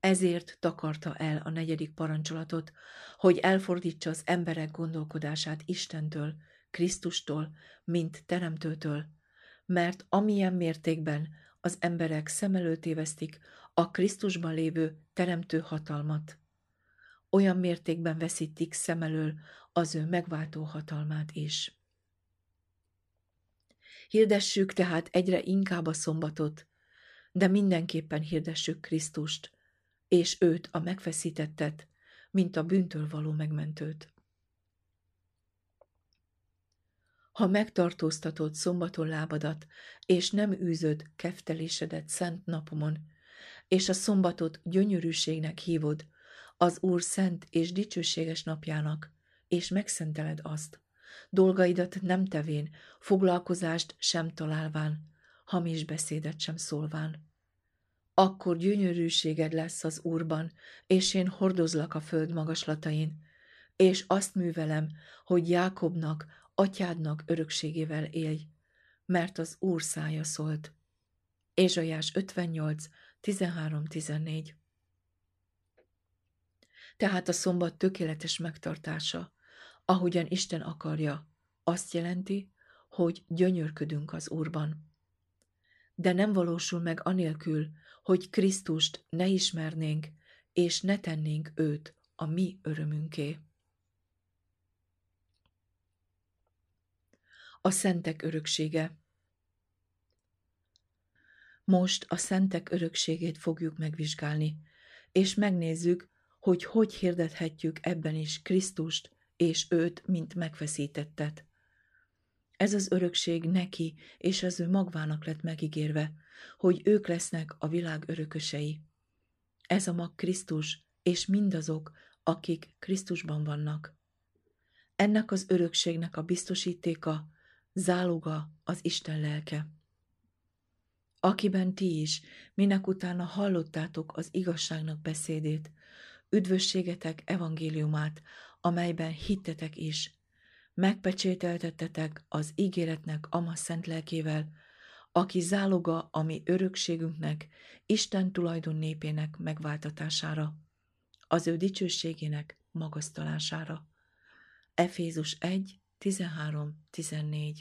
Ezért takarta el a negyedik parancsolatot, hogy elfordítsa az emberek gondolkodását Istentől, Krisztustól, mint Teremtőtől, mert amilyen mértékben az emberek szem előtt évesztik a Krisztusban lévő teremtő hatalmat, olyan mértékben veszítik szem elől az ő megváltó hatalmát is. Hirdessük tehát egyre inkább a szombatot, de mindenképpen hirdessük Krisztust, és őt a megfeszítettet, mint a bűntől való megmentőt. Ha megtartóztatod szombaton lábadat, és nem űzöd keftelésedet szent napomon, és a szombatot gyönyörűségnek hívod, az Úr szent és dicsőséges napjának, és megszenteled azt, dolgaidat nem tevén, foglalkozást sem találván, hamis beszédet sem szólván. Akkor gyönyörűséged lesz az Úrban, és én hordozlak a föld magaslatain, és azt művelem, hogy Jákobnak, atyádnak örökségével élj, mert az Úr szája szólt. Ézsajás 58, 13-14 Tehát a szombat tökéletes megtartása, ahogyan Isten akarja, azt jelenti, hogy gyönyörködünk az Úrban. De nem valósul meg anélkül, hogy Krisztust ne ismernénk, és ne tennénk őt a mi örömünké. A szentek öröksége Most a szentek örökségét fogjuk megvizsgálni, és megnézzük, hogy hogy hirdethetjük ebben is Krisztust és őt, mint megfeszítettet. Ez az örökség neki és az ő magvának lett megígérve, hogy ők lesznek a világ örökösei. Ez a mag Krisztus és mindazok, akik Krisztusban vannak. Ennek az örökségnek a biztosítéka, záloga az Isten lelke. Akiben ti is, minek utána hallottátok az igazságnak beszédét, üdvösségetek evangéliumát, amelyben hittetek is, megpecsételtettetek az ígéretnek ama szent lelkével, aki záloga a mi örökségünknek, Isten tulajdon népének megváltatására, az ő dicsőségének magasztalására. Efézus 1, 13-14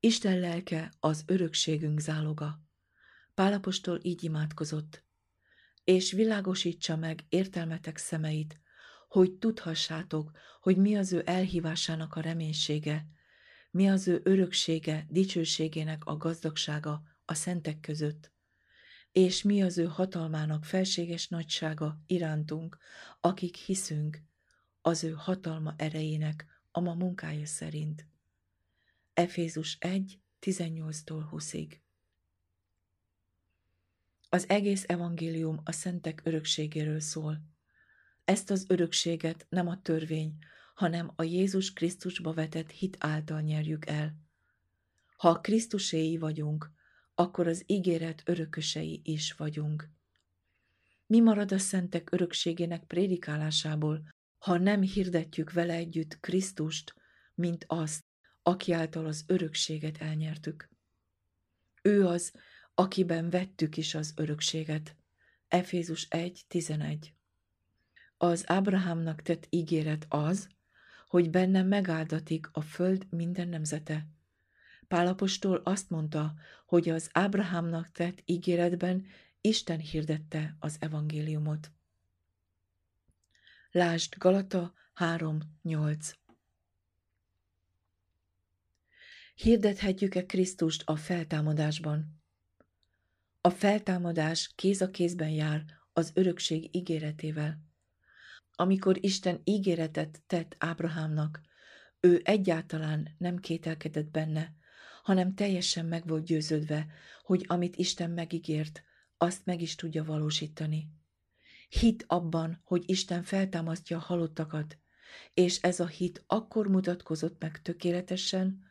Isten lelke az örökségünk záloga. Pálapostól így imádkozott, és világosítsa meg értelmetek szemeit, hogy tudhassátok, hogy mi az ő elhívásának a reménysége, mi az ő öröksége, dicsőségének a gazdagsága a szentek között, és mi az ő hatalmának felséges nagysága irántunk, akik hiszünk, az ő hatalma erejének a ma munkája szerint. Efézus 1, 18-tól 20-ig Az egész evangélium a szentek örökségéről szól. Ezt az örökséget nem a törvény, hanem a Jézus Krisztusba vetett hit által nyerjük el. Ha a Krisztuséi vagyunk, akkor az ígéret örökösei is vagyunk. Mi marad a szentek örökségének prédikálásából, ha nem hirdetjük vele együtt Krisztust, mint azt, aki által az örökséget elnyertük. Ő az, akiben vettük is az örökséget. Efézus 1.11 Az Ábrahámnak tett ígéret az, hogy benne megáldatik a föld minden nemzete. Pálapostól azt mondta, hogy az Ábrahámnak tett ígéretben Isten hirdette az evangéliumot. Lásd Galata 3.8 Hirdethetjük-e Krisztust a feltámadásban? A feltámadás kéz a kézben jár az örökség ígéretével. Amikor Isten ígéretet tett Ábrahámnak, ő egyáltalán nem kételkedett benne, hanem teljesen meg volt győződve, hogy amit Isten megígért, azt meg is tudja valósítani. Hit abban, hogy Isten feltámasztja a halottakat, és ez a hit akkor mutatkozott meg tökéletesen,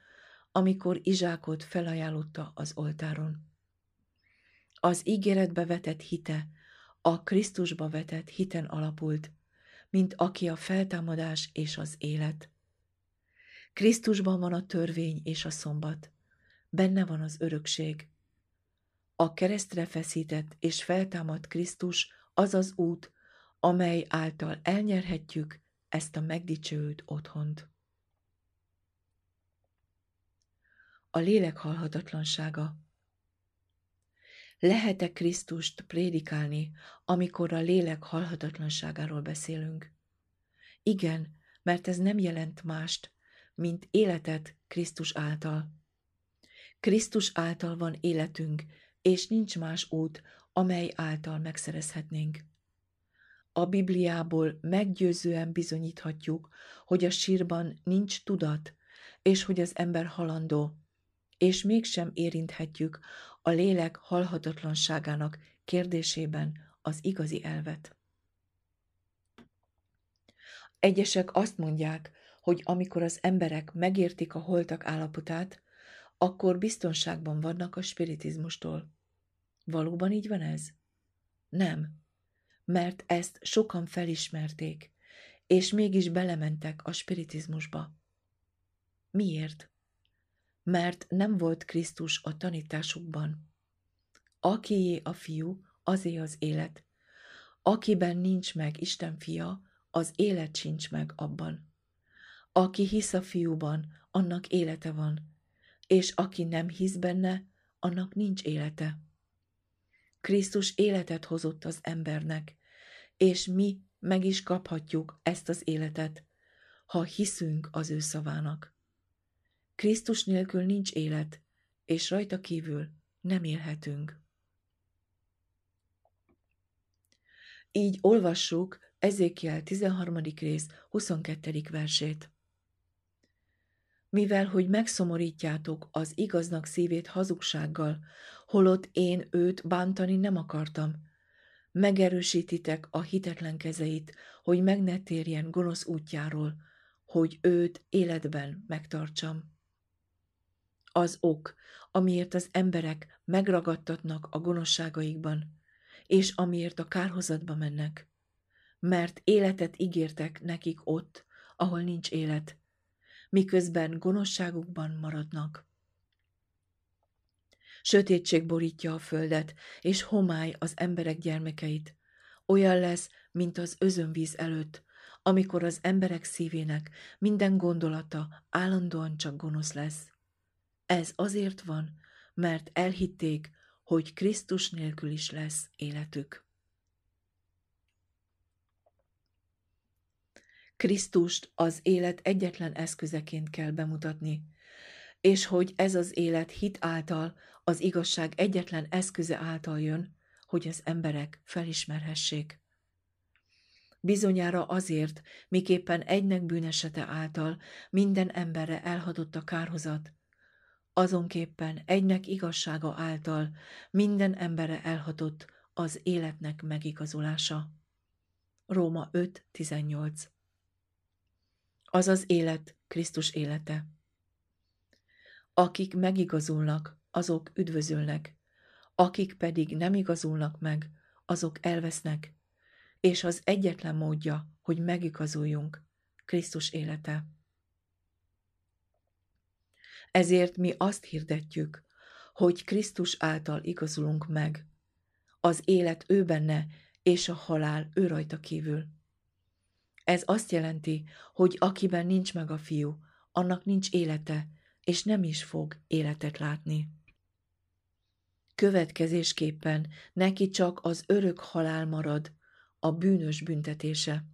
amikor Izsákot felajánlotta az oltáron. Az ígéretbe vetett hite a Krisztusba vetett hiten alapult, mint aki a feltámadás és az élet. Krisztusban van a törvény és a szombat, benne van az örökség. A keresztre feszített és feltámadt Krisztus az az út, amely által elnyerhetjük ezt a megdicsőült otthont. A lélek halhatatlansága lehet-e Krisztust prédikálni, amikor a lélek halhatatlanságáról beszélünk? Igen, mert ez nem jelent mást, mint életet Krisztus által. Krisztus által van életünk, és nincs más út, amely által megszerezhetnénk. A Bibliából meggyőzően bizonyíthatjuk, hogy a sírban nincs tudat, és hogy az ember halandó, és mégsem érinthetjük a lélek halhatatlanságának kérdésében az igazi elvet. Egyesek azt mondják, hogy amikor az emberek megértik a holtak állapotát, akkor biztonságban vannak a spiritizmustól. Valóban így van ez? Nem, mert ezt sokan felismerték, és mégis belementek a spiritizmusba. Miért? Mert nem volt Krisztus a tanításukban. Akié a fiú, azé az élet. Akiben nincs meg Isten fia, az élet sincs meg abban. Aki hisz a fiúban, annak élete van, és aki nem hisz benne, annak nincs élete. Krisztus életet hozott az embernek, és mi meg is kaphatjuk ezt az életet, ha hiszünk az ő szavának. Krisztus nélkül nincs élet, és rajta kívül nem élhetünk. Így olvassuk Ezékiel 13. rész 22. versét. mivel hogy megszomorítjátok az igaznak szívét hazugsággal, holott én őt bántani nem akartam. Megerősítitek a hitetlen kezeit, hogy meg ne térjen gonosz útjáról, hogy őt életben megtartsam. Az ok, amiért az emberek megragadtatnak a gonoszságaikban, és amiért a kárhozatba mennek, mert életet ígértek nekik ott, ahol nincs élet, miközben gonoszságukban maradnak. Sötétség borítja a földet, és homály az emberek gyermekeit. Olyan lesz, mint az özönvíz előtt, amikor az emberek szívének minden gondolata állandóan csak gonosz lesz. Ez azért van, mert elhitték, hogy Krisztus nélkül is lesz életük. Krisztust az élet egyetlen eszközeként kell bemutatni, és hogy ez az élet hit által, az igazság egyetlen eszköze által jön, hogy az emberek felismerhessék. Bizonyára azért, miképpen egynek bűnesete által minden emberre elhadott a kárhozat, azonképpen egynek igazsága által minden emberre elhatott az életnek megigazulása. Róma 5.18 Az az élet Krisztus élete. Akik megigazulnak, azok üdvözülnek, akik pedig nem igazulnak meg, azok elvesznek, és az egyetlen módja, hogy megigazuljunk, Krisztus élete. Ezért mi azt hirdetjük, hogy Krisztus által igazulunk meg. Az élet ő benne, és a halál ő rajta kívül. Ez azt jelenti, hogy akiben nincs meg a fiú, annak nincs élete, és nem is fog életet látni. Következésképpen neki csak az örök halál marad, a bűnös büntetése.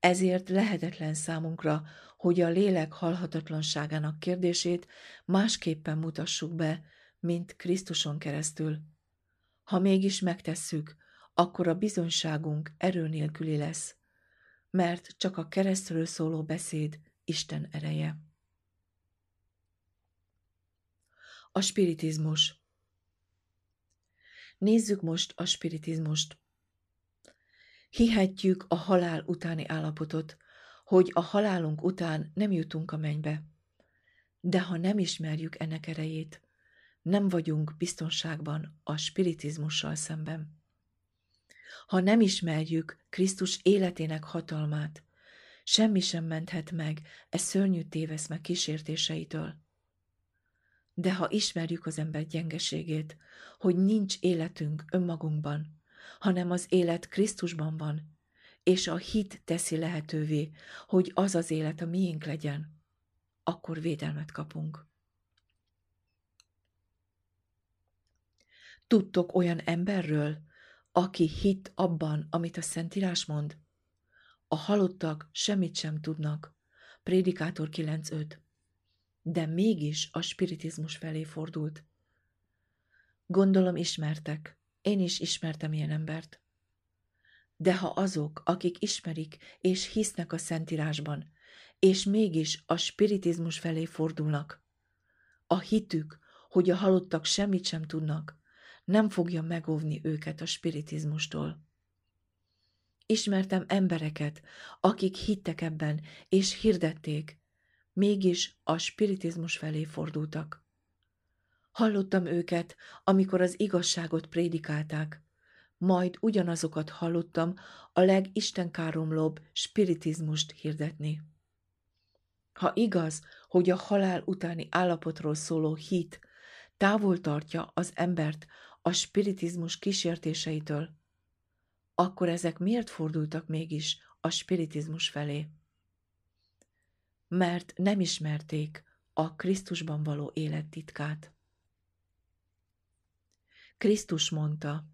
Ezért lehetetlen számunkra, hogy a lélek halhatatlanságának kérdését másképpen mutassuk be, mint Krisztuson keresztül. Ha mégis megtesszük, akkor a bizonyságunk erő nélküli lesz, mert csak a keresztről szóló beszéd Isten ereje. A spiritizmus Nézzük most a spiritizmust. Hihetjük a halál utáni állapotot, hogy a halálunk után nem jutunk a mennybe. De ha nem ismerjük ennek erejét, nem vagyunk biztonságban a spiritizmussal szemben. Ha nem ismerjük Krisztus életének hatalmát, semmi sem menthet meg e szörnyű téveszme kísértéseitől. De ha ismerjük az ember gyengeségét, hogy nincs életünk önmagunkban, hanem az élet Krisztusban van, és a hit teszi lehetővé, hogy az az élet a miénk legyen, akkor védelmet kapunk. Tudtok olyan emberről, aki hit abban, amit a Szentírás mond? A halottak semmit sem tudnak. Prédikátor 9.5. De mégis a spiritizmus felé fordult. Gondolom ismertek. Én is ismertem ilyen embert. De ha azok, akik ismerik és hisznek a Szentírásban, és mégis a spiritizmus felé fordulnak, a hitük, hogy a halottak semmit sem tudnak, nem fogja megóvni őket a spiritizmustól. Ismertem embereket, akik hittek ebben, és hirdették, mégis a spiritizmus felé fordultak. Hallottam őket, amikor az igazságot prédikálták, majd ugyanazokat hallottam a legistenkáromlóbb spiritizmust hirdetni. Ha igaz, hogy a halál utáni állapotról szóló hit távol tartja az embert a spiritizmus kísértéseitől, akkor ezek miért fordultak mégis a spiritizmus felé? Mert nem ismerték a Krisztusban való élet titkát. Krisztus mondta,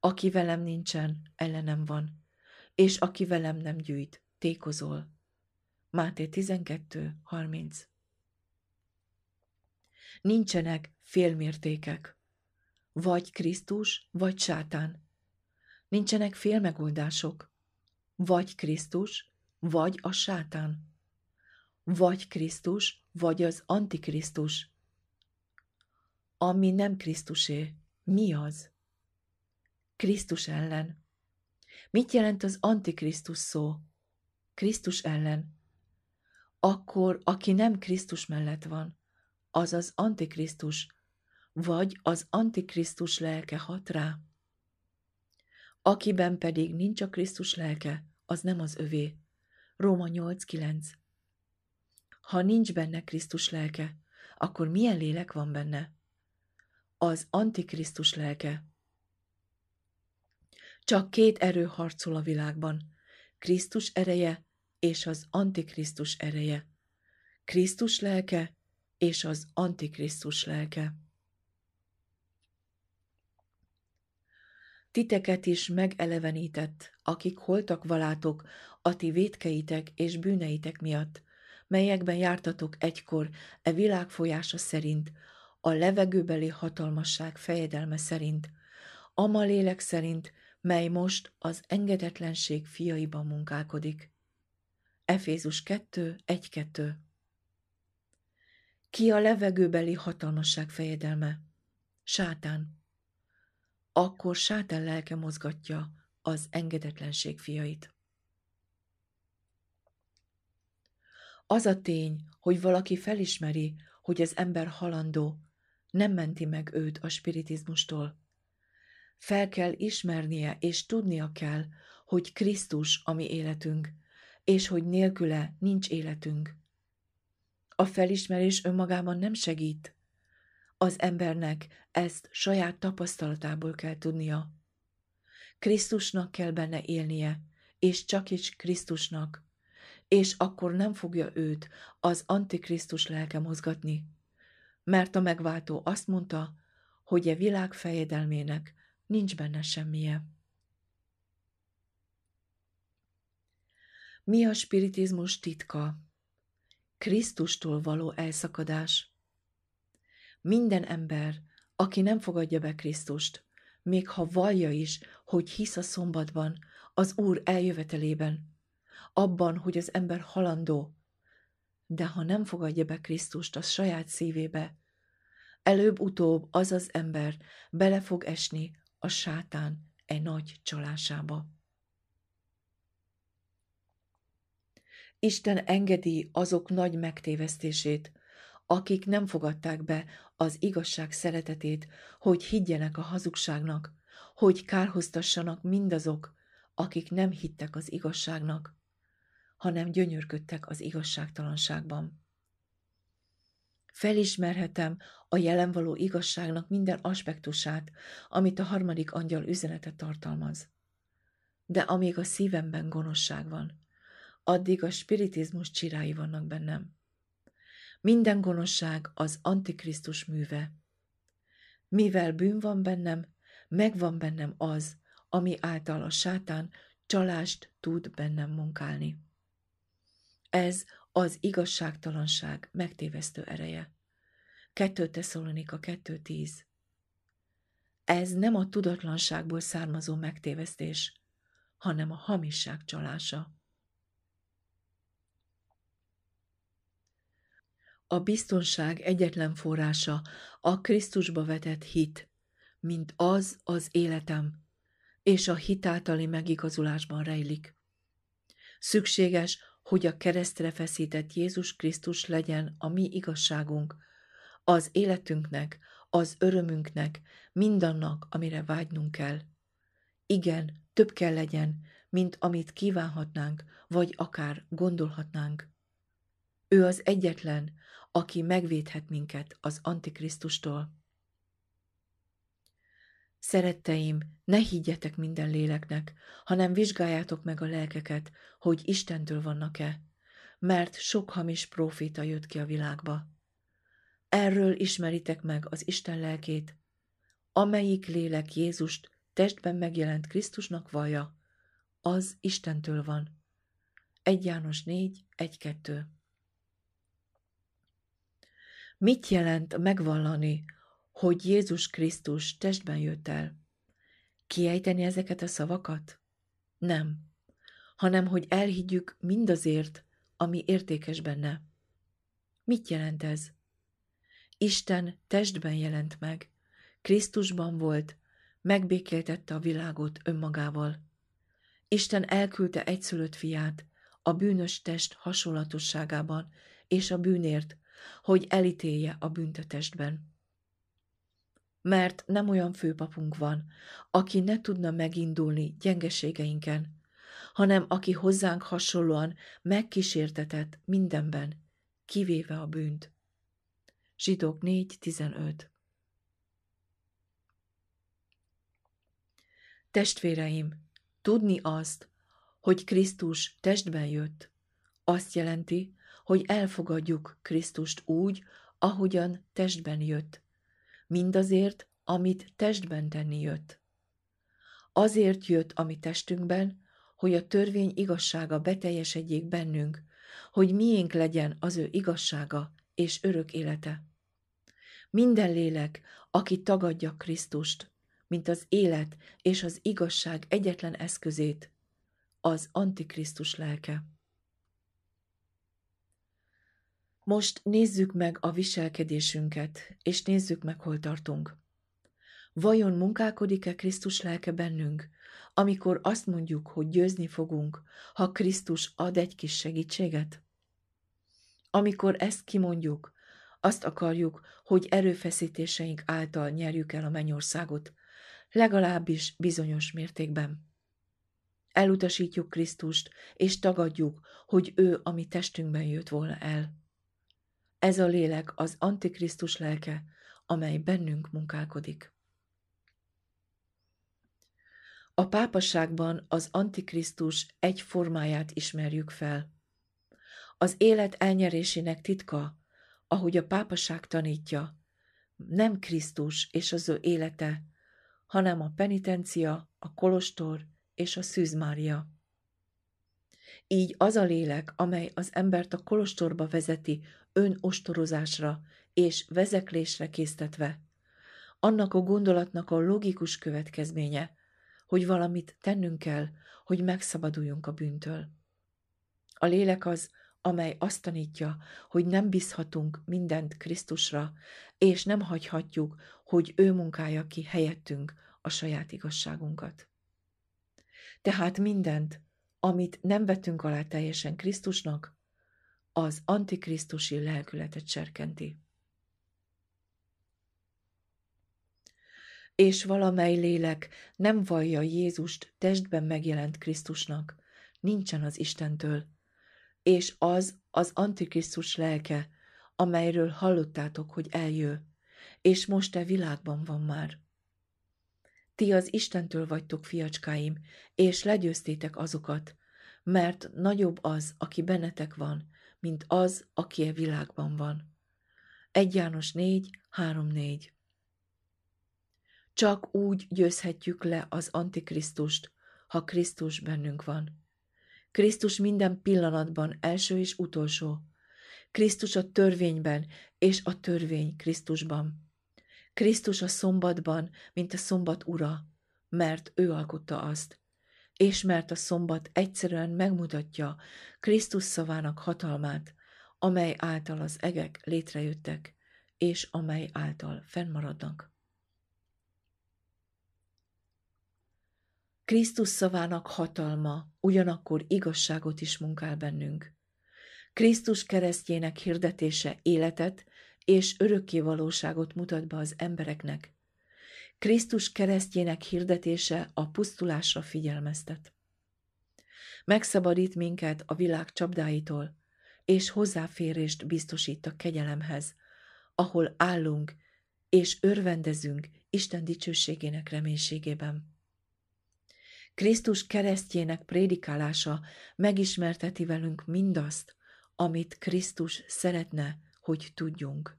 aki velem nincsen, ellenem van, és aki velem nem gyűjt, tékozol. Máté 12, 30 Nincsenek félmértékek. Vagy Krisztus, vagy sátán. Nincsenek félmegoldások. Vagy Krisztus, vagy a sátán. Vagy Krisztus, vagy az Antikrisztus. Ami nem Krisztusé, mi az? Krisztus ellen. Mit jelent az Antikrisztus szó? Krisztus ellen. Akkor, aki nem Krisztus mellett van, az az Antikrisztus, vagy az Antikrisztus lelke hat rá. Akiben pedig nincs a Krisztus lelke, az nem az övé. Róma 8.9 Ha nincs benne Krisztus lelke, akkor milyen lélek van benne? Az Antikrisztus lelke. Csak két erő harcol a világban, Krisztus ereje és az Antikrisztus ereje. Krisztus lelke és az Antikrisztus lelke. Titeket is megelevenített, akik holtak valátok a ti vétkeitek és bűneitek miatt, melyekben jártatok egykor e világ folyása szerint, a levegőbeli hatalmasság fejedelme szerint, ama lélek szerint, mely most az engedetlenség fiaiban munkálkodik. Efézus 2, 1-2 Ki a levegőbeli hatalmasság fejedelme? Sátán akkor sátán lelke mozgatja az engedetlenség fiait. Az a tény, hogy valaki felismeri, hogy az ember halandó, nem menti meg őt a spiritizmustól. Fel kell ismernie és tudnia kell, hogy Krisztus a mi életünk, és hogy nélküle nincs életünk. A felismerés önmagában nem segít, az embernek ezt saját tapasztalatából kell tudnia. Krisztusnak kell benne élnie, és csak is Krisztusnak, és akkor nem fogja őt az Antikrisztus lelke mozgatni, mert a megváltó azt mondta, hogy a e világ fejedelmének nincs benne semmije. Mi a spiritizmus titka? Krisztustól való elszakadás. Minden ember, aki nem fogadja be Krisztust, még ha vallja is, hogy hisz a szombatban, az Úr eljövetelében, abban, hogy az ember halandó, de ha nem fogadja be Krisztust a saját szívébe, előbb-utóbb az az ember bele fog esni a sátán egy nagy csalásába. Isten engedi azok nagy megtévesztését, akik nem fogadták be az igazság szeretetét, hogy higgyenek a hazugságnak, hogy kárhoztassanak mindazok, akik nem hittek az igazságnak, hanem gyönyörködtek az igazságtalanságban. Felismerhetem a jelen való igazságnak minden aspektusát, amit a harmadik angyal üzenete tartalmaz. De amíg a szívemben gonoszság van, addig a spiritizmus csirái vannak bennem. Minden gonoszság az Antikrisztus műve. Mivel bűn van bennem, megvan bennem az, ami által a sátán csalást tud bennem munkálni. Ez az igazságtalanság megtévesztő ereje. 2 Tesszalonika 2.10 Ez nem a tudatlanságból származó megtévesztés, hanem a hamisság csalása. A biztonság egyetlen forrása a Krisztusba vetett hit, mint az az életem, és a hitáltali megigazulásban rejlik. Szükséges, hogy a keresztre feszített Jézus Krisztus legyen a mi igazságunk, az életünknek, az örömünknek, mindannak, amire vágynunk kell. Igen, több kell legyen, mint amit kívánhatnánk, vagy akár gondolhatnánk. Ő az egyetlen, aki megvédhet minket az Antikrisztustól. Szeretteim, ne higgyetek minden léleknek, hanem vizsgáljátok meg a lelkeket, hogy Istentől vannak-e, mert sok hamis próféta jött ki a világba. Erről ismeritek meg az Isten lelkét, amelyik lélek Jézust testben megjelent Krisztusnak vallja, az Istentől van. 1 János 4, 1-2 Mit jelent megvallani, hogy Jézus Krisztus testben jött el? Kiejteni ezeket a szavakat? Nem, hanem hogy elhiggyük mindazért, ami értékes benne. Mit jelent ez? Isten testben jelent meg, Krisztusban volt, megbékéltette a világot önmagával. Isten elküldte egyszülött fiát a bűnös test hasonlatosságában és a bűnért, hogy elítélje a bűnt testben. Mert nem olyan főpapunk van, aki ne tudna megindulni gyengeségeinken, hanem aki hozzánk hasonlóan megkísértetett mindenben, kivéve a bűnt. Zsidók 4.15 Testvéreim, tudni azt, hogy Krisztus testben jött, azt jelenti, hogy elfogadjuk Krisztust úgy, ahogyan testben jött, mindazért, amit testben tenni jött. Azért jött, ami testünkben, hogy a törvény igazsága beteljesedjék bennünk, hogy miénk legyen az ő igazsága és örök élete. Minden lélek, aki tagadja Krisztust, mint az élet és az igazság egyetlen eszközét, az Antikrisztus lelke. Most nézzük meg a viselkedésünket, és nézzük meg, hol tartunk. Vajon munkálkodik-e Krisztus lelke bennünk, amikor azt mondjuk, hogy győzni fogunk, ha Krisztus ad egy kis segítséget? Amikor ezt kimondjuk, azt akarjuk, hogy erőfeszítéseink által nyerjük el a mennyországot, legalábbis bizonyos mértékben. Elutasítjuk Krisztust, és tagadjuk, hogy ő a mi testünkben jött volna el. Ez a lélek az Antikrisztus lelke, amely bennünk munkálkodik. A pápaságban az Antikrisztus egy formáját ismerjük fel. Az élet elnyerésének titka, ahogy a pápaság tanítja, nem Krisztus és az ő élete, hanem a penitencia, a kolostor és a szűzmária. Így az a lélek, amely az embert a kolostorba vezeti önostorozásra és vezeklésre késztetve, annak a gondolatnak a logikus következménye, hogy valamit tennünk kell, hogy megszabaduljunk a bűntől. A lélek az, amely azt tanítja, hogy nem bízhatunk mindent Krisztusra, és nem hagyhatjuk, hogy ő munkálja ki helyettünk a saját igazságunkat. Tehát mindent, amit nem vetünk alá teljesen Krisztusnak, az antikrisztusi lelkületet serkenti. És valamely lélek nem vallja Jézust testben megjelent Krisztusnak, nincsen az Istentől, és az az antikrisztus lelke, amelyről hallottátok, hogy eljő, és most e világban van már. Ti az Istentől vagytok, fiacskáim, és legyőztétek azokat, mert nagyobb az, aki bennetek van, mint az, aki a világban van. 1 János 4, 3, 4 Csak úgy győzhetjük le az Antikrisztust, ha Krisztus bennünk van. Krisztus minden pillanatban első és utolsó. Krisztus a törvényben, és a törvény Krisztusban. Krisztus a szombatban, mint a szombat ura, mert ő alkotta azt, és mert a szombat egyszerűen megmutatja Krisztus szavának hatalmát, amely által az egek létrejöttek, és amely által fennmaradnak. Krisztus szavának hatalma ugyanakkor igazságot is munkál bennünk. Krisztus keresztjének hirdetése életet és örökké valóságot mutat be az embereknek. Krisztus keresztjének hirdetése a pusztulásra figyelmeztet. Megszabadít minket a világ csapdáitól, és hozzáférést biztosít a kegyelemhez, ahol állunk és örvendezünk Isten dicsőségének reménységében. Krisztus keresztjének prédikálása megismerteti velünk mindazt, amit Krisztus szeretne, hogy tudjunk.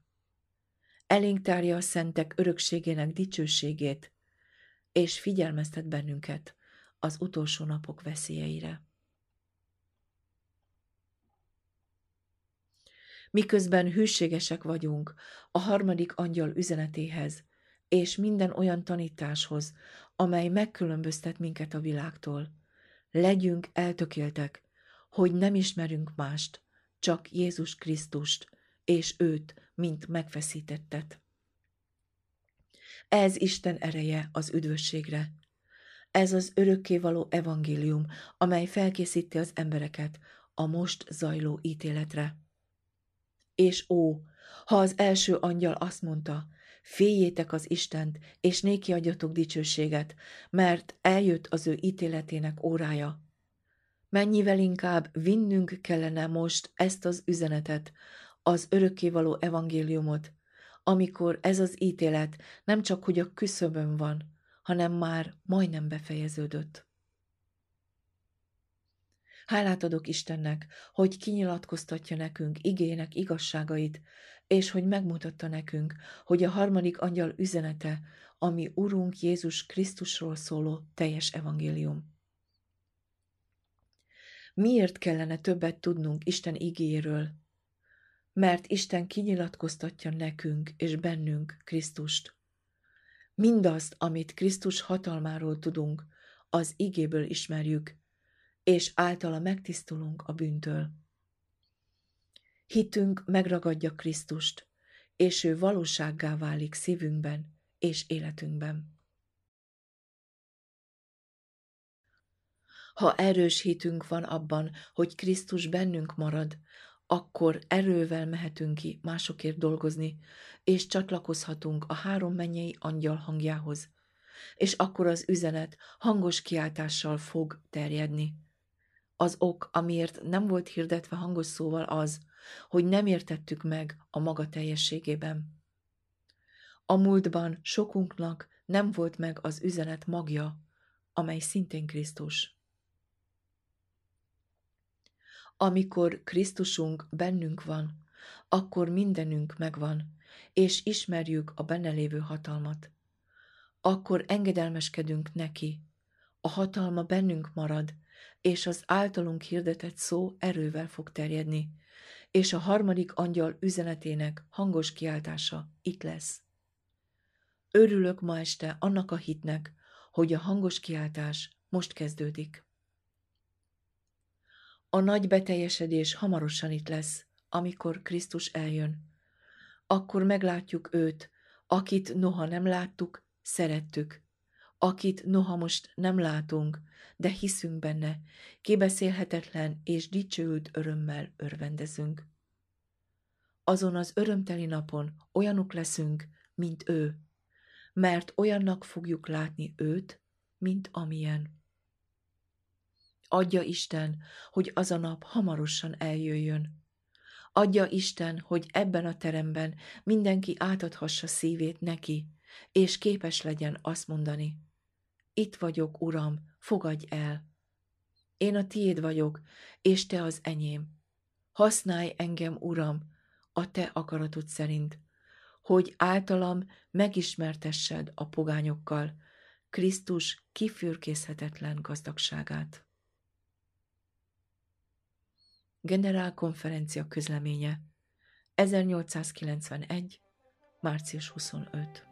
Elénk tárja a szentek örökségének dicsőségét, és figyelmeztet bennünket az utolsó napok veszélyeire. Miközben hűségesek vagyunk a harmadik angyal üzenetéhez, és minden olyan tanításhoz, amely megkülönböztet minket a világtól. Legyünk eltökéltek, hogy nem ismerünk mást, csak Jézus Krisztust, és őt, mint megfeszítettet. Ez Isten ereje az üdvösségre. Ez az örökkévaló evangélium, amely felkészíti az embereket a most zajló ítéletre. És ó, ha az első angyal azt mondta, féljétek az Istent, és néki adjatok dicsőséget, mert eljött az ő ítéletének órája. Mennyivel inkább vinnünk kellene most ezt az üzenetet, az örökkévaló evangéliumot, amikor ez az ítélet nem csak hogy a küszöbön van, hanem már majdnem befejeződött. Hálát adok Istennek, hogy kinyilatkoztatja nekünk igének igazságait, és hogy megmutatta nekünk, hogy a harmadik angyal üzenete, ami Urunk Jézus Krisztusról szóló teljes evangélium. Miért kellene többet tudnunk Isten igéről? Mert Isten kinyilatkoztatja nekünk és bennünk Krisztust. Mindazt, amit Krisztus hatalmáról tudunk, az igéből ismerjük, és általa megtisztulunk a bűntől. Hitünk megragadja Krisztust, és ő valósággá válik szívünkben és életünkben. Ha erős hitünk van abban, hogy Krisztus bennünk marad, akkor erővel mehetünk ki másokért dolgozni, és csatlakozhatunk a három mennyei angyal hangjához, és akkor az üzenet hangos kiáltással fog terjedni. Az ok, amiért nem volt hirdetve hangos szóval az, hogy nem értettük meg a maga teljességében. A múltban sokunknak nem volt meg az üzenet magja, amely szintén Krisztus. Amikor Krisztusunk bennünk van, akkor mindenünk megvan, és ismerjük a benne lévő hatalmat. Akkor engedelmeskedünk neki, a hatalma bennünk marad, és az általunk hirdetett szó erővel fog terjedni, és a harmadik angyal üzenetének hangos kiáltása itt lesz. Örülök ma este annak a hitnek, hogy a hangos kiáltás most kezdődik. A nagy beteljesedés hamarosan itt lesz, amikor Krisztus eljön. Akkor meglátjuk őt, akit noha nem láttuk, szerettük, akit noha most nem látunk, de hiszünk benne, kibeszélhetetlen és dicsőült örömmel örvendezünk. Azon az örömteli napon olyanok leszünk, mint ő, mert olyannak fogjuk látni őt, mint amilyen. Adja Isten, hogy az a nap hamarosan eljöjjön. Adja Isten, hogy ebben a teremben mindenki átadhassa szívét neki, és képes legyen azt mondani, itt vagyok, Uram, fogadj el. Én a tiéd vagyok, és te az enyém. Használj engem, Uram, a te akaratod szerint, hogy általam megismertessed a pogányokkal Krisztus kifürkészhetetlen gazdagságát. Generálkonferencia közleménye 1891. március 25